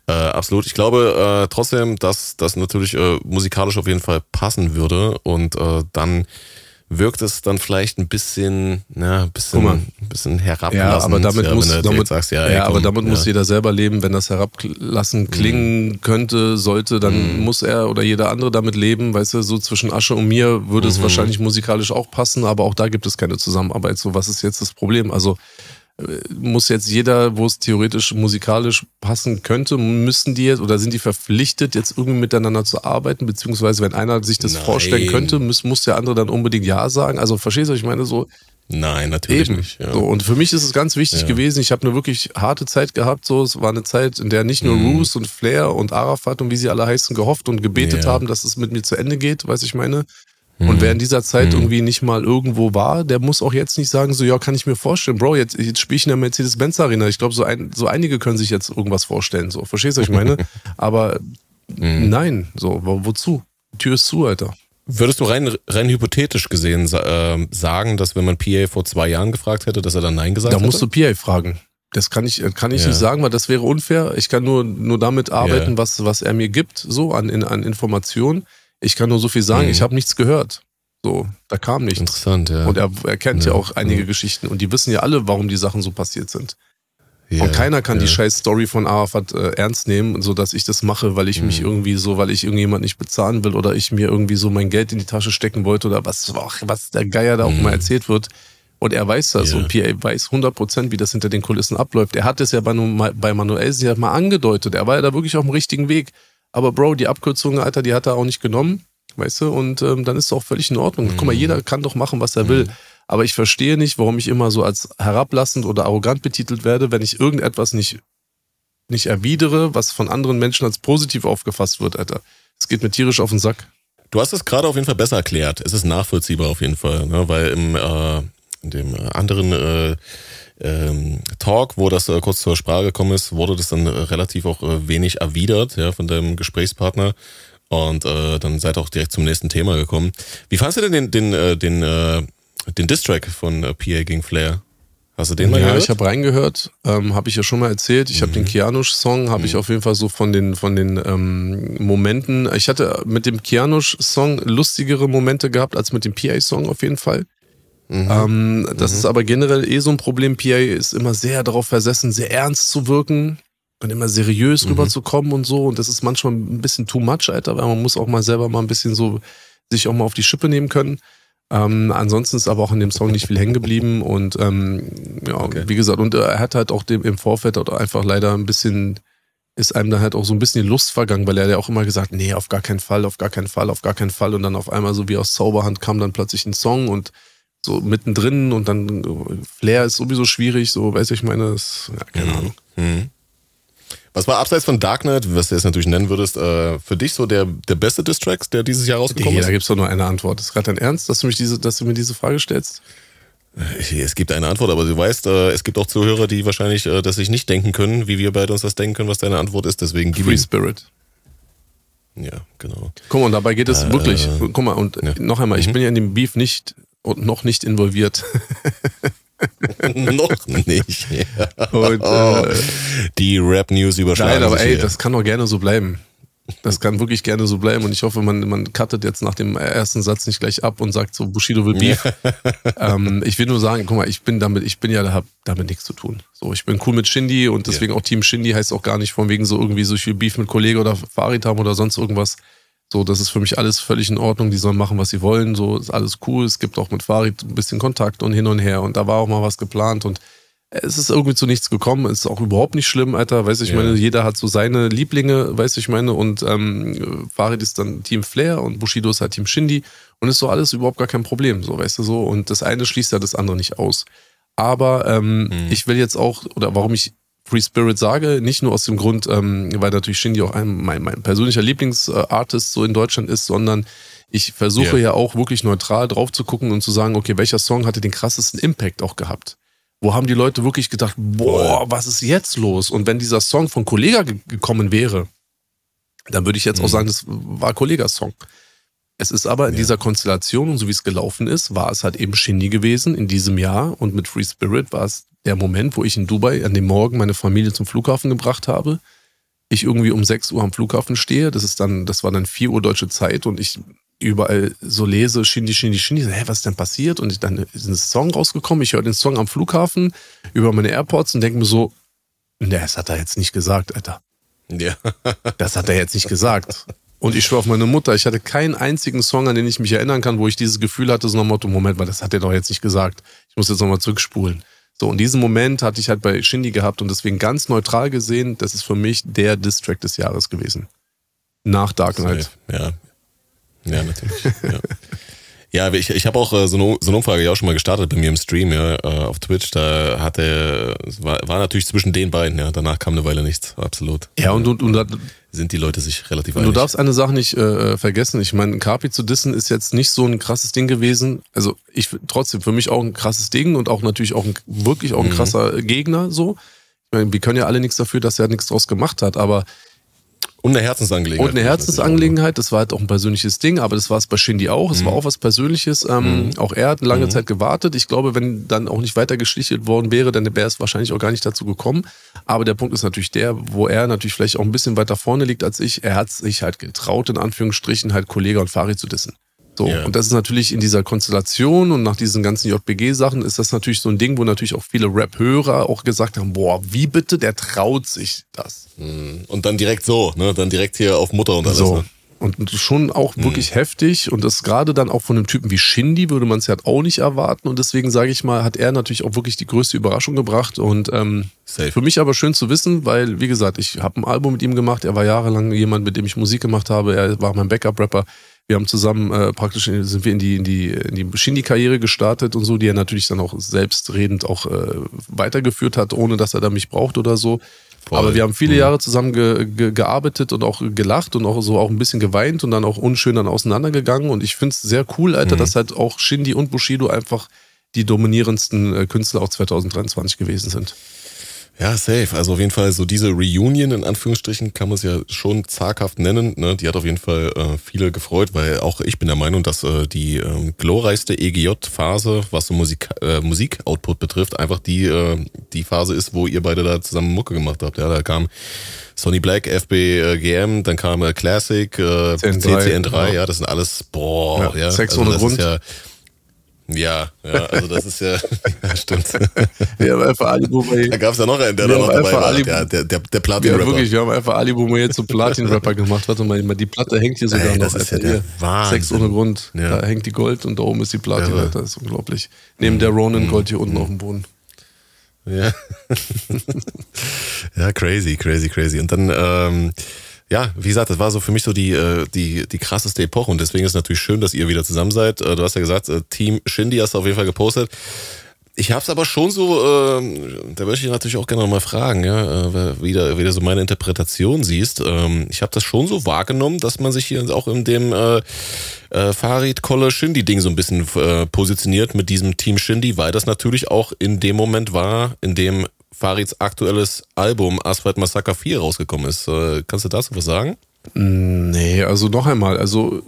Äh, absolut. Ich glaube äh, trotzdem, dass das natürlich äh, musikalisch auf jeden Fall passen würde und äh, dann wirkt es dann vielleicht ein bisschen, ja, ein bisschen, ein bisschen herablassend. Ja, aber damit ja, muss, damit, sagst, ja, ja, ey, aber komm, damit ja. muss jeder selber leben. Wenn das herablassen klingen könnte, sollte, dann muss er oder jeder andere damit leben. Weißt du, so zwischen Asche und mir würde es wahrscheinlich musikalisch auch passen, aber auch da gibt es keine Zusammenarbeit. So, was ist jetzt das Problem? Also muss jetzt jeder, wo es theoretisch musikalisch passen könnte, müssen die jetzt oder sind die verpflichtet, jetzt irgendwie miteinander zu arbeiten? Beziehungsweise, wenn einer sich das Nein. vorstellen könnte, muss, muss der andere dann unbedingt Ja sagen. Also verstehst du, ich meine? So, Nein, natürlich Eben. nicht. Ja. So, und für mich ist es ganz wichtig Ja. gewesen. Ich habe eine wirklich harte Zeit gehabt. So, es war eine Zeit, in der nicht nur Mhm. Roos und Flair und Arafat und wie sie alle heißen gehofft und gebetet Ja. haben, dass es mit mir zu Ende geht, weiß ich meine. Mhm. Und wer in dieser Zeit irgendwie nicht mal irgendwo war, der muss auch jetzt nicht sagen, so ja, kann ich mir vorstellen, Bro, jetzt, jetzt spiele ich in der Mercedes-Benz Arena. Ich glaube, so, ein, so einige können sich jetzt irgendwas vorstellen. So, verstehst du, was ich meine? Aber Mhm. nein, so, wo, wozu? Die Tür ist zu, Alter. Würdest du rein, rein hypothetisch gesehen ähm, sagen, dass wenn man PA vor zwei Jahren gefragt hätte, dass er dann Nein gesagt Da hätte? musst du PA fragen. Das kann ich, kann ich Ja. nicht sagen, weil das wäre unfair. Ich kann nur, nur damit arbeiten, Ja. was, was er mir gibt, so an, in, an Informationen. Ich kann nur so viel sagen, Mhm. ich habe nichts gehört. So, da kam nichts. Interessant, ja. Und er, er kennt ja, Ja, auch einige ja. Geschichten und die wissen ja alle, warum die Sachen so passiert sind. Ja, und keiner kann die scheiß Story von Arafat äh, ernst nehmen, so dass ich das mache, weil ich mhm. mich irgendwie so, weil ich irgendjemand nicht bezahlen will oder ich mir irgendwie so mein Geld in die Tasche stecken wollte oder was, was der Geier da auch mhm. mal erzählt wird. Und er weiß das ja. und PA weiß 100% wie das hinter den Kulissen abläuft. Er hat es ja bei, bei Manuel ja mal angedeutet. Er war ja da wirklich auf dem richtigen Weg. Aber Bro, die Abkürzung, Alter, die hat er auch nicht genommen. Weißt du? Und ähm, dann ist es auch völlig in Ordnung. Mhm. Guck mal, jeder kann doch machen, was er will. Mhm. Aber ich verstehe nicht, warum ich immer so als herablassend oder arrogant betitelt werde, wenn ich irgendetwas nicht, nicht erwidere, was von anderen Menschen als positiv aufgefasst wird, Alter. Es geht mir tierisch auf den Sack. Du hast es gerade auf jeden Fall besser erklärt. Es ist nachvollziehbar auf jeden Fall, ne? weil im äh, in dem anderen äh, ähm, Talk, wo das äh, kurz zur Sprache gekommen ist, wurde das dann äh, relativ auch äh, wenig erwidert ja, von deinem Gesprächspartner. Und äh, dann seid ihr auch direkt zum nächsten Thema gekommen. Wie fandest du denn den, den, äh, den, äh, den Distrack von äh, PA gegen Flair? Hast du den mal ja, gehört? Ja, ich habe reingehört, ähm, habe ich ja schon mal erzählt. Ich mhm. habe den Kianush-Song, habe mhm. ich auf jeden Fall so von den von den ähm, Momenten. Ich hatte mit dem Kianush-Song lustigere Momente gehabt als mit dem PA-Song auf jeden Fall. Mhm. Ähm, das mhm. ist aber generell eh so ein Problem. PA ist immer sehr darauf versessen, sehr ernst zu wirken und immer seriös mhm. rüberzukommen und so. Und das ist manchmal ein bisschen too much, Alter, weil man muss auch mal selber mal ein bisschen so sich auch mal auf die Schippe nehmen können. Ähm, ansonsten ist aber auch in dem Song nicht viel hängen geblieben und ähm, ja, okay. wie gesagt, und er hat halt auch dem, im Vorfeld auch einfach leider ein bisschen, ist einem dann halt auch so ein bisschen die Lust vergangen, weil er ja auch immer gesagt, nee, auf gar keinen Fall, auf gar keinen Fall, auf gar keinen Fall und dann auf einmal so wie aus Zauberhand kam dann plötzlich ein Song und so mittendrin und dann Flair ist sowieso schwierig, so weiß ich meine, das, ja, keine mhm. Ahnung. Mhm. Was war abseits von Dark Knight, was du jetzt natürlich nennen würdest, äh, für dich so der, der beste Distrack, der dieses Jahr rausgekommen nee, ist? Da gibt es doch nur eine Antwort. Ist gerade dein Ernst, dass du, mich diese, dass du mir diese Frage stellst? Äh, es gibt eine Antwort, aber du weißt, äh, es gibt auch Zuhörer, die wahrscheinlich äh, das sich nicht denken können, wie wir beide uns das denken können, was deine Antwort ist. Deswegen gib Free Spirit. Ja, genau. Guck mal, und dabei geht es äh, wirklich. Guck mal, und ja. noch einmal, ich mhm. bin ja in dem Beef nicht und noch nicht involviert. noch nicht. Und, äh, die Rap-News überschneiden Nein, aber ey, hier. das kann doch gerne so bleiben. Das kann wirklich gerne so bleiben und ich hoffe, man, man cuttet jetzt nach dem ersten Satz nicht gleich ab und sagt so, Bushido will Beef. ähm, ich will nur sagen, guck mal, ich bin damit, ich bin ja, hab damit nichts zu tun. So, ich bin cool mit Shindy und deswegen yeah. auch Team Shindy heißt auch gar nicht von wegen so irgendwie so viel Beef mit Kollege oder Farid haben oder sonst irgendwas. So, das ist für mich alles völlig in Ordnung. Die sollen machen, was sie wollen. So ist alles cool. Es gibt auch mit Farid ein bisschen Kontakt und hin und her. Und da war auch mal was geplant. Und es ist irgendwie zu nichts gekommen. Ist auch überhaupt nicht schlimm, Alter. Weiß ich ja. meine, jeder hat so seine Lieblinge, weiß ich meine. Und ähm, Farid ist dann Team Flair und Bushido ist halt Team Shindy. Und ist so alles überhaupt gar kein Problem, so, weißt du so. Und das eine schließt ja das andere nicht aus. Aber ähm, mhm. ich will jetzt auch, oder warum ich Free Spirit sage, nicht nur aus dem Grund, ähm, weil natürlich Shindy auch ein, mein, mein persönlicher Lieblingsartist so in Deutschland ist, sondern ich versuche yeah. ja auch wirklich neutral drauf zu gucken und zu sagen, okay, welcher Song hatte den krassesten Impact auch gehabt? Wo haben die Leute wirklich gedacht, boah, was ist jetzt los? Und wenn dieser Song von Kollega gekommen wäre, dann würde ich jetzt mhm. auch sagen, das war Kollegas Song. Es ist aber in ja. dieser Konstellation und so wie es gelaufen ist, war es halt eben Shindy gewesen in diesem Jahr und mit Free Spirit war es der Moment, wo ich in Dubai an dem Morgen meine Familie zum Flughafen gebracht habe. Ich irgendwie um 6 Uhr am Flughafen stehe. Das ist dann, das war dann 4 Uhr deutsche Zeit und ich überall so lese, Shindy, Shindy, Shindy. Hä, was ist denn passiert? Und dann ist ein Song rausgekommen. Ich höre den Song am Flughafen über meine AirPods und denke mir so, ne, das hat er jetzt nicht gesagt, Alter. Ja. das hat er jetzt nicht gesagt. Und ich schwöre auf meine Mutter, ich hatte keinen einzigen Song, an den ich mich erinnern kann, wo ich dieses Gefühl hatte, so nach Motto, Moment mal, das hat er doch jetzt nicht gesagt. Ich muss jetzt nochmal zurückspulen. So, und diesen Moment hatte ich halt bei Shindy gehabt und deswegen ganz neutral gesehen, das ist für mich der Distrack des Jahres gewesen. Nach Dark Knight. Ja. Ja, natürlich. ja. Ja, ich, ich habe auch äh, so, eine, so eine Umfrage ja auch schon mal gestartet bei mir im Stream, ja, äh, auf Twitch. Da hatte, war, war natürlich zwischen den beiden, ja. Danach kam eine Weile nichts, absolut. Ja, und, und, und sind die Leute sich relativ einig. Du darfst eine Sache nicht äh, vergessen. Ich meine, Kapi zu dissen ist jetzt nicht so ein krasses Ding gewesen. Also ich trotzdem für mich auch ein krasses Ding und auch natürlich auch ein, wirklich auch ein mhm. krasser Gegner. So, ich meine, wir können ja alle nichts dafür, dass er nichts draus gemacht hat. Aber und eine Herzensangelegenheit. Und eine Herzensangelegenheit, das war halt auch ein persönliches Ding, aber das war es bei Shindy auch. Es mhm. war auch was Persönliches. Ähm, mhm. Auch er hat lange mhm. Zeit gewartet. Ich glaube, wenn dann auch nicht weiter geschlichtet worden wäre, dann wäre es wahrscheinlich auch gar nicht dazu gekommen. Aber der Punkt ist natürlich der, wo er natürlich vielleicht auch ein bisschen weiter vorne liegt als ich. Er hat sich halt getraut, in Anführungsstrichen, halt Kollege und Fari zu dissen. So, yeah. und das ist natürlich in dieser Konstellation und nach diesen ganzen JBG-Sachen ist das natürlich so ein Ding, wo natürlich auch viele Rap-Hörer auch gesagt haben, boah, wie bitte, der traut sich das. Hm. Und dann direkt so, ne? Dann direkt hier auf Mutter und alles. So. Ne? Und schon auch mhm. wirklich heftig. Und das gerade dann auch von einem Typen wie Shindy würde man es ja halt auch nicht erwarten. Und deswegen sage ich mal, hat er natürlich auch wirklich die größte Überraschung gebracht. Und ähm, für mich aber schön zu wissen, weil, wie gesagt, ich habe ein Album mit ihm gemacht. Er war jahrelang jemand, mit dem ich Musik gemacht habe. Er war mein Backup-Rapper. Wir haben zusammen äh, praktisch sind wir in die in die in die Shindy-Karriere gestartet und so, die er natürlich dann auch selbstredend auch äh, weitergeführt hat, ohne dass er da mich braucht oder so. Voll. Aber wir haben viele mhm. Jahre zusammen ge, ge, gearbeitet und auch gelacht und auch so auch ein bisschen geweint und dann auch unschön dann auseinandergegangen. Und ich finde es sehr cool, Alter, mhm. dass halt auch Shindy und Bushido einfach die dominierendsten äh, Künstler auch 2023 gewesen sind. Ja, safe. Also auf jeden Fall so diese Reunion in Anführungsstrichen kann man es ja schon zaghaft nennen. Ne? Die hat auf jeden Fall äh, viele gefreut, weil auch ich bin der Meinung, dass äh, die äh, glorreichste EGJ-Phase, was so Musik, äh, Musik-Output betrifft, einfach die, äh, die Phase ist, wo ihr beide da zusammen Mucke gemacht habt. Ja, da kam Sony Black, FBGM, dann kam äh, Classic, äh, CCN3, ja. ja, das sind alles, boah, ja. ja Sex also ohne Grund. Ja, ja, ja, also das ist ja, ja stimmt. Wir haben einfach Ali Boumaier. Da gab es ja noch einen, der da noch dabei war. Ali, der, der, der Platin-Rapper. Ja, wirklich, wir haben einfach Ali Boumaier zum Platin-Rapper gemacht. Warte mal, die Platte hängt hier sogar Ey, noch. Das ist ja der Wahnsinn. Sex ohne Grund. Ja. Da hängt die Gold und da oben ist die Platin. Ja, das ist unglaublich. Neben der Ronin Gold hier unten auf dem Boden. Ja. ja, crazy, crazy, crazy. Und dann, ähm, ja, wie gesagt, das war so für mich so die, äh, die, die krasseste Epoche und deswegen ist es natürlich schön, dass ihr wieder zusammen seid. Äh, du hast ja gesagt, äh, Team Shindy hast du auf jeden Fall gepostet. Ich habe es aber schon so, äh, da möchte ich natürlich auch gerne nochmal fragen, ja, äh, wie, du, wie du so meine Interpretation siehst. Ähm, ich habe das schon so wahrgenommen, dass man sich hier auch in dem äh, äh, Farid Kolle Shindy Ding so ein bisschen positioniert mit diesem Team Shindy, weil das natürlich auch in dem Moment war, in dem Farids aktuelles Album Asphalt Massacre 4 rausgekommen ist. Äh, kannst du dazu was sagen? Nee, also noch einmal, also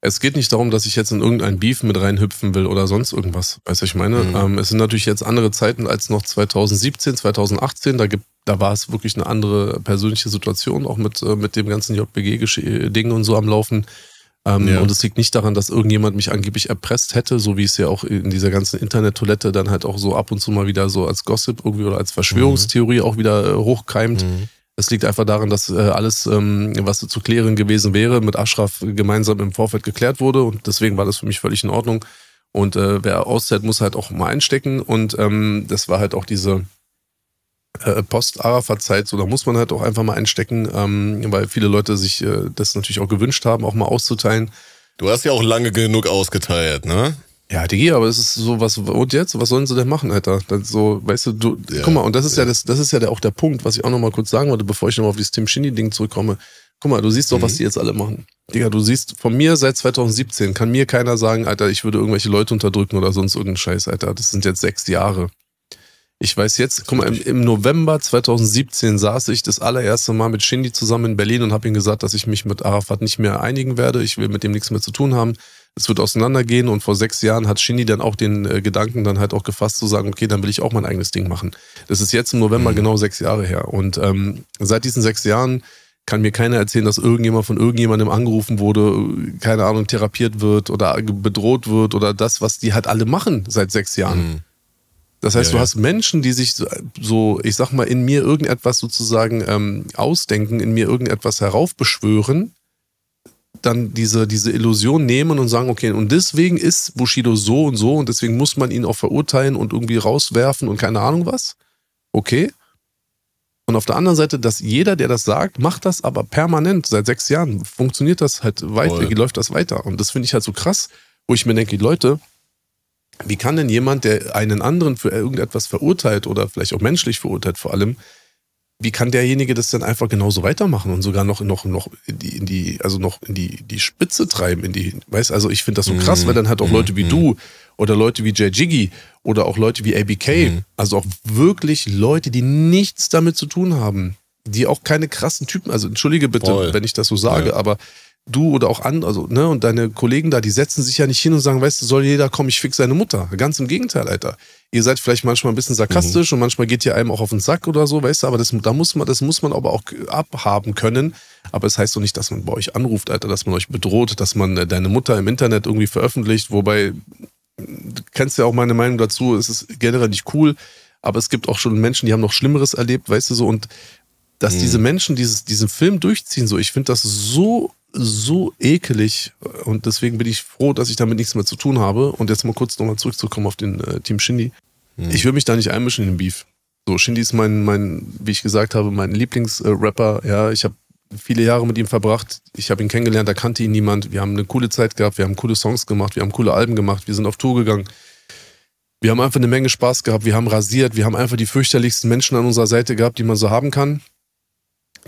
es geht nicht darum, dass ich jetzt in irgendein Beef mit reinhüpfen will oder sonst irgendwas. Weißt du, ich meine, mhm. ähm, es sind natürlich jetzt andere Zeiten als noch 2017, 2018. Da gibt, da war es wirklich eine andere persönliche Situation, auch mit, äh, mit dem ganzen JBG-Ding und so am Laufen. Ähm, ja. Und es liegt nicht daran, dass irgendjemand mich angeblich erpresst hätte, so wie es ja auch in dieser ganzen Internettoilette dann halt auch so ab und zu mal wieder so als Gossip irgendwie oder als Verschwörungstheorie mhm. auch wieder äh, hochkeimt. Mhm. Es liegt einfach daran, dass äh, alles, ähm, was zu klären gewesen wäre, mit Ashraf gemeinsam im Vorfeld geklärt wurde und deswegen war das für mich völlig in Ordnung. Und äh, wer auszählt, muss halt auch mal einstecken und ähm, das war halt auch diese äh, Post-Arafat-Zeit, so da muss man halt auch einfach mal einstecken, ähm, weil viele Leute sich äh, das natürlich auch gewünscht haben, auch mal auszuteilen. Du hast ja auch lange genug ausgeteilt, ne? Ja, Digi, aber es ist so, was, und jetzt? Was sollen sie denn machen, Alter? Das so, weißt du, du, ja, guck mal, und das ist ja, ja das, das ist ja der, auch der Punkt, was ich auch nochmal kurz sagen wollte, bevor ich nochmal auf dieses Tim Shinny-Ding zurückkomme. Guck mal, du siehst doch, mhm. was die jetzt alle machen. Digga, du siehst, von mir seit 2017 kann mir keiner sagen, Alter, ich würde irgendwelche Leute unterdrücken oder sonst irgendeinen Scheiß, Alter. Das sind jetzt sechs Jahre. Ich weiß jetzt, guck mal, im, im, November 2017 saß ich das allererste Mal mit Shindy zusammen in Berlin und habe ihm gesagt, dass ich mich mit Arafat nicht mehr einigen werde. Ich will mit dem nichts mehr zu tun haben. Es wird auseinandergehen und vor sechs Jahren hat Shindy dann auch den äh, Gedanken dann halt auch gefasst zu sagen, okay, dann will ich auch mein eigenes Ding machen. Das ist jetzt im November mhm. genau sechs Jahre her. Und ähm, seit diesen sechs Jahren kann mir keiner erzählen, dass irgendjemand von irgendjemandem angerufen wurde, keine Ahnung, therapiert wird oder bedroht wird oder das, was die halt alle machen seit sechs Jahren. Mhm. Das heißt, ja, du hast Menschen, die sich so, ich sag mal, in mir irgendetwas sozusagen ähm, ausdenken, in mir irgendetwas heraufbeschwören, dann diese, diese Illusion nehmen und sagen, okay, und deswegen ist Bushido so und so und deswegen muss man ihn auch verurteilen und irgendwie rauswerfen und keine Ahnung was. Okay. Und auf der anderen Seite, dass jeder, der das sagt, macht das aber permanent. Seit sechs Jahren funktioniert das halt weiter, läuft das weiter. Und das finde ich halt so krass, wo ich mir denke, Leute, wie kann denn jemand, der einen anderen für irgendetwas verurteilt oder vielleicht auch menschlich verurteilt vor allem, wie kann derjenige das dann einfach genauso weitermachen und sogar noch noch noch in die, in die also noch in die die Spitze treiben in die weißt also ich finde das so krass mhm. weil dann halt auch Leute wie mhm. du oder Leute wie Jay Jiggy oder auch Leute wie ABK mhm. also auch wirklich Leute die nichts damit zu tun haben die auch keine krassen Typen also entschuldige bitte Voll. wenn ich das so sage ja. aber du oder auch andere, also, ne, und deine Kollegen da, die setzen sich ja nicht hin und sagen, weißt du, soll jeder kommen, ich fix seine Mutter. Ganz im Gegenteil, Alter. Ihr seid vielleicht manchmal ein bisschen sarkastisch mhm. und manchmal geht ihr einem auch auf den Sack oder so, weißt du, aber das, da muss man, das muss man aber auch abhaben können. Aber es das heißt doch nicht, dass man bei euch anruft, Alter, dass man euch bedroht, dass man äh, deine Mutter im Internet irgendwie veröffentlicht, wobei, du kennst ja auch meine Meinung dazu, es ist generell nicht cool, aber es gibt auch schon Menschen, die haben noch Schlimmeres erlebt, weißt du so, und dass mhm. diese Menschen dieses, diesen Film durchziehen, so, ich finde das so so ekelig und deswegen bin ich froh, dass ich damit nichts mehr zu tun habe. Und jetzt mal kurz nochmal zurückzukommen auf den äh, Team Shindy. Mhm. Ich will mich da nicht einmischen in den Beef. So, Shindy ist mein, mein, wie ich gesagt habe, mein Lieblingsrapper. Äh, ja, ich habe viele Jahre mit ihm verbracht. Ich habe ihn kennengelernt, da kannte ihn niemand. Wir haben eine coole Zeit gehabt, wir haben coole Songs gemacht, wir haben coole Alben gemacht, wir sind auf Tour gegangen. Wir haben einfach eine Menge Spaß gehabt, wir haben rasiert, wir haben einfach die fürchterlichsten Menschen an unserer Seite gehabt, die man so haben kann.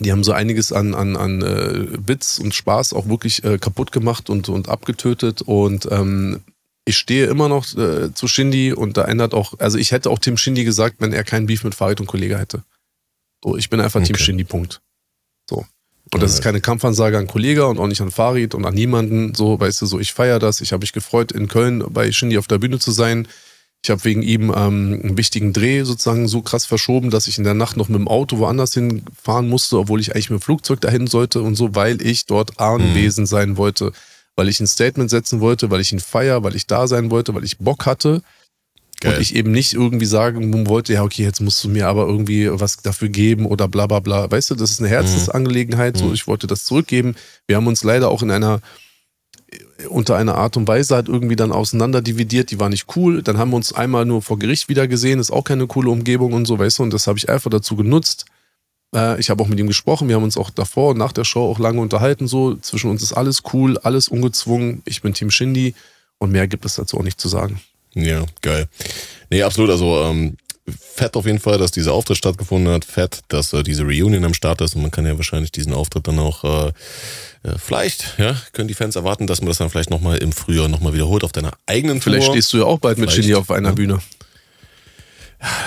Die haben so einiges an, an, an äh, Witz und Spaß auch wirklich äh, kaputt gemacht und, und abgetötet. Und ähm, ich stehe immer noch äh, zu Shindy und da ändert auch, also ich hätte auch Tim Shindy gesagt, wenn er keinen Beef mit Farid und Kollege hätte. So, ich bin einfach okay. Team Shindy, Punkt. So. Und das ist keine Kampfansage an Kollege und auch nicht an Farid und an niemanden. So, weißt du, so, ich feiere das. Ich habe mich gefreut, in Köln bei Shindy auf der Bühne zu sein. Ich habe wegen ihm ähm, einen wichtigen Dreh sozusagen so krass verschoben, dass ich in der Nacht noch mit dem Auto woanders hinfahren musste, obwohl ich eigentlich mit dem Flugzeug dahin sollte und so, weil ich dort anwesend mhm. sein wollte, weil ich ein Statement setzen wollte, weil ich ihn feier, weil ich da sein wollte, weil ich Bock hatte. Geil. Und ich eben nicht irgendwie sagen wollte, ja, okay, jetzt musst du mir aber irgendwie was dafür geben oder bla bla bla. Weißt du, das ist eine Herzensangelegenheit. Mhm. So, ich wollte das zurückgeben. Wir haben uns leider auch in einer unter einer Art und Weise halt irgendwie dann auseinander dividiert, die war nicht cool. Dann haben wir uns einmal nur vor Gericht wieder gesehen, ist auch keine coole Umgebung und so, weißt du, und das habe ich einfach dazu genutzt. Äh, ich habe auch mit ihm gesprochen, wir haben uns auch davor und nach der Show auch lange unterhalten, so. Zwischen uns ist alles cool, alles ungezwungen. Ich bin Team Shindy und mehr gibt es dazu auch nicht zu sagen. Ja, geil. Nee, absolut. Also, ähm, fett auf jeden Fall, dass dieser Auftritt stattgefunden hat. Fett, dass äh, diese Reunion am Start ist und man kann ja wahrscheinlich diesen Auftritt dann auch äh, äh, vielleicht, ja, können die Fans erwarten, dass man das dann vielleicht nochmal im Frühjahr nochmal wiederholt auf deiner eigenen Tour. Vielleicht stehst du ja auch bald mit Chili auf einer ja. Bühne.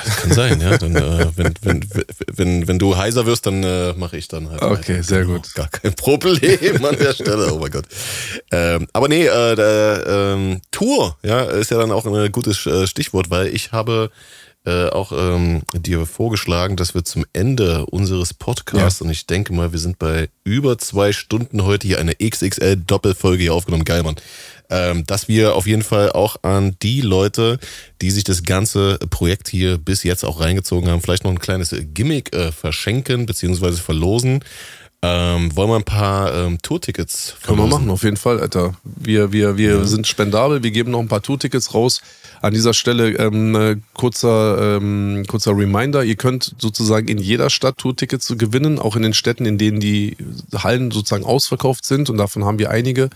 Das kann sein, ja. Dann, äh, wenn, wenn, wenn, wenn du heiser wirst, dann äh, mache ich dann halt. Okay, halt. sehr gut. Gar kein Problem an der Stelle. Oh mein Gott. Ähm, aber nee, äh, der, ähm, Tour, ja, ist ja dann auch ein gutes äh, Stichwort, weil ich habe äh, auch ähm, dir vorgeschlagen, dass wir zum Ende unseres Podcasts, ja. und ich denke mal, wir sind bei über zwei Stunden heute hier eine XXL-Doppelfolge hier aufgenommen. Geil, Mann. Ähm, dass wir auf jeden Fall auch an die Leute, die sich das ganze Projekt hier bis jetzt auch reingezogen haben, vielleicht noch ein kleines Gimmick äh, verschenken beziehungsweise verlosen. Ähm, wollen wir ein paar ähm, Tourtickets Können wir machen, auf jeden Fall, Alter. Wir, wir, wir ja. sind spendabel, wir geben noch ein paar Tourtickets raus. An dieser Stelle ähm, äh, kurzer, ähm, kurzer Reminder, ihr könnt sozusagen in jeder Stadt Tourtickets gewinnen, auch in den Städten, in denen die Hallen sozusagen ausverkauft sind und davon haben wir einige.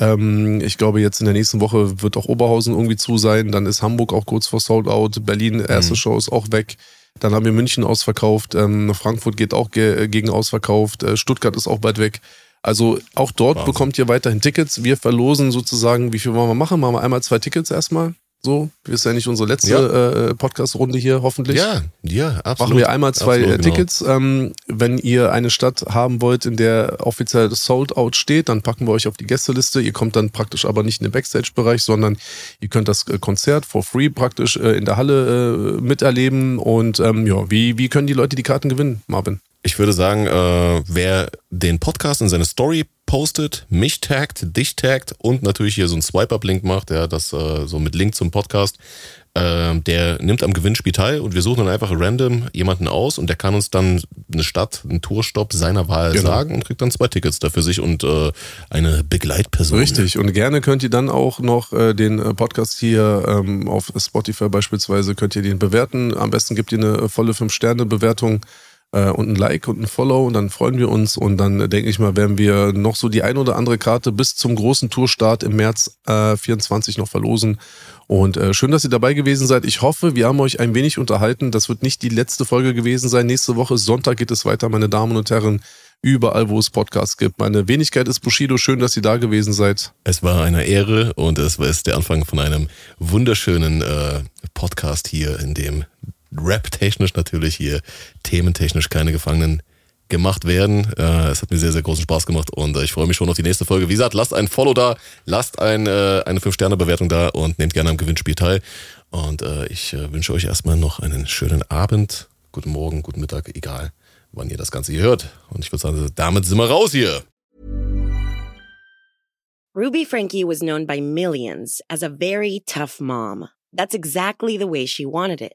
Ähm, ich glaube, jetzt in der nächsten Woche wird auch Oberhausen irgendwie zu sein, dann ist Hamburg auch kurz vor Sold Out, Berlin, erste mhm. Show ist auch weg. Dann haben wir München ausverkauft, ähm, Frankfurt geht auch ge gegen ausverkauft, äh, Stuttgart ist auch bald weg. Also auch dort Wahnsinn. bekommt ihr weiterhin Tickets. Wir verlosen sozusagen, wie viel wollen wir machen? Machen wir einmal zwei Tickets erstmal. So, das ist ja nicht unsere letzte ja. äh, Podcast-Runde hier, hoffentlich. Ja, ja, absolut. Machen wir einmal zwei absolut, genau. Tickets. Genau. Ähm, wenn ihr eine Stadt haben wollt, in der offiziell Sold Out steht, dann packen wir euch auf die Gästeliste. Ihr kommt dann praktisch aber nicht in den Backstage-Bereich, sondern ihr könnt das äh, Konzert for free praktisch äh, in der Halle äh, miterleben. Und ähm, ja, wie, wie können die Leute die Karten gewinnen, Marvin? Ich würde sagen, äh, wer den Podcast in seine Story postet, mich taggt, dich taggt und natürlich hier so ein Swipe-Up-Link macht, ja, das äh, so mit Link zum Podcast, äh, der nimmt am Gewinnspiel teil und wir suchen dann einfach random jemanden aus und der kann uns dann eine Stadt, einen Tourstopp seiner Wahl genau. sagen und kriegt dann zwei Tickets dafür sich und äh, eine Begleitperson. Richtig, und gerne könnt ihr dann auch noch äh, den äh, Podcast hier ähm, auf Spotify beispielsweise, könnt ihr den bewerten. Am besten gibt ihr eine volle 5-Sterne-Bewertung äh, und ein Like und ein Follow und dann freuen wir uns und dann äh, denke ich mal, werden wir noch so die ein oder andere Karte bis zum großen Tourstart im März äh, 24 noch verlosen. Und äh, schön, dass ihr dabei gewesen seid. Ich hoffe, wir haben euch ein wenig unterhalten. Das wird nicht die letzte Folge gewesen sein. Nächste Woche Sonntag geht es weiter, meine Damen und Herren überall, wo es Podcasts gibt. Meine Wenigkeit ist Bushido. Schön, dass ihr da gewesen seid. Es war eine Ehre und es ist der Anfang von einem wunderschönen äh, Podcast hier, in dem rap-technisch natürlich hier, thementechnisch keine Gefangenen gemacht werden. Äh, es hat mir sehr, sehr großen Spaß gemacht und äh, ich freue mich schon auf die nächste Folge. Wie gesagt, lasst ein Follow da, lasst ein, äh, eine 5-Sterne-Bewertung da und nehmt gerne am Gewinnspiel teil. Und äh, ich äh, wünsche euch erstmal noch einen schönen Abend, guten Morgen, guten Mittag, egal wann ihr das Ganze hier hört. Und ich würde sagen, damit sind wir raus hier. Ruby Frankie was known by millions as a very tough mom. That's exactly the way she wanted it.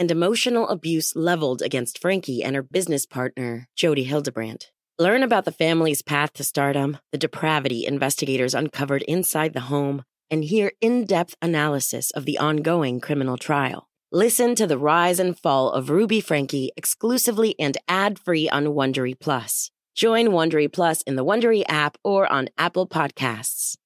and emotional abuse leveled against Frankie and her business partner, Jody Hildebrandt. Learn about the family's path to stardom, the depravity investigators uncovered inside the home, and hear in depth analysis of the ongoing criminal trial. Listen to the rise and fall of Ruby Frankie exclusively and ad-free on Wondery Plus. Join Wondery Plus in the Wondery app or on Apple Podcasts.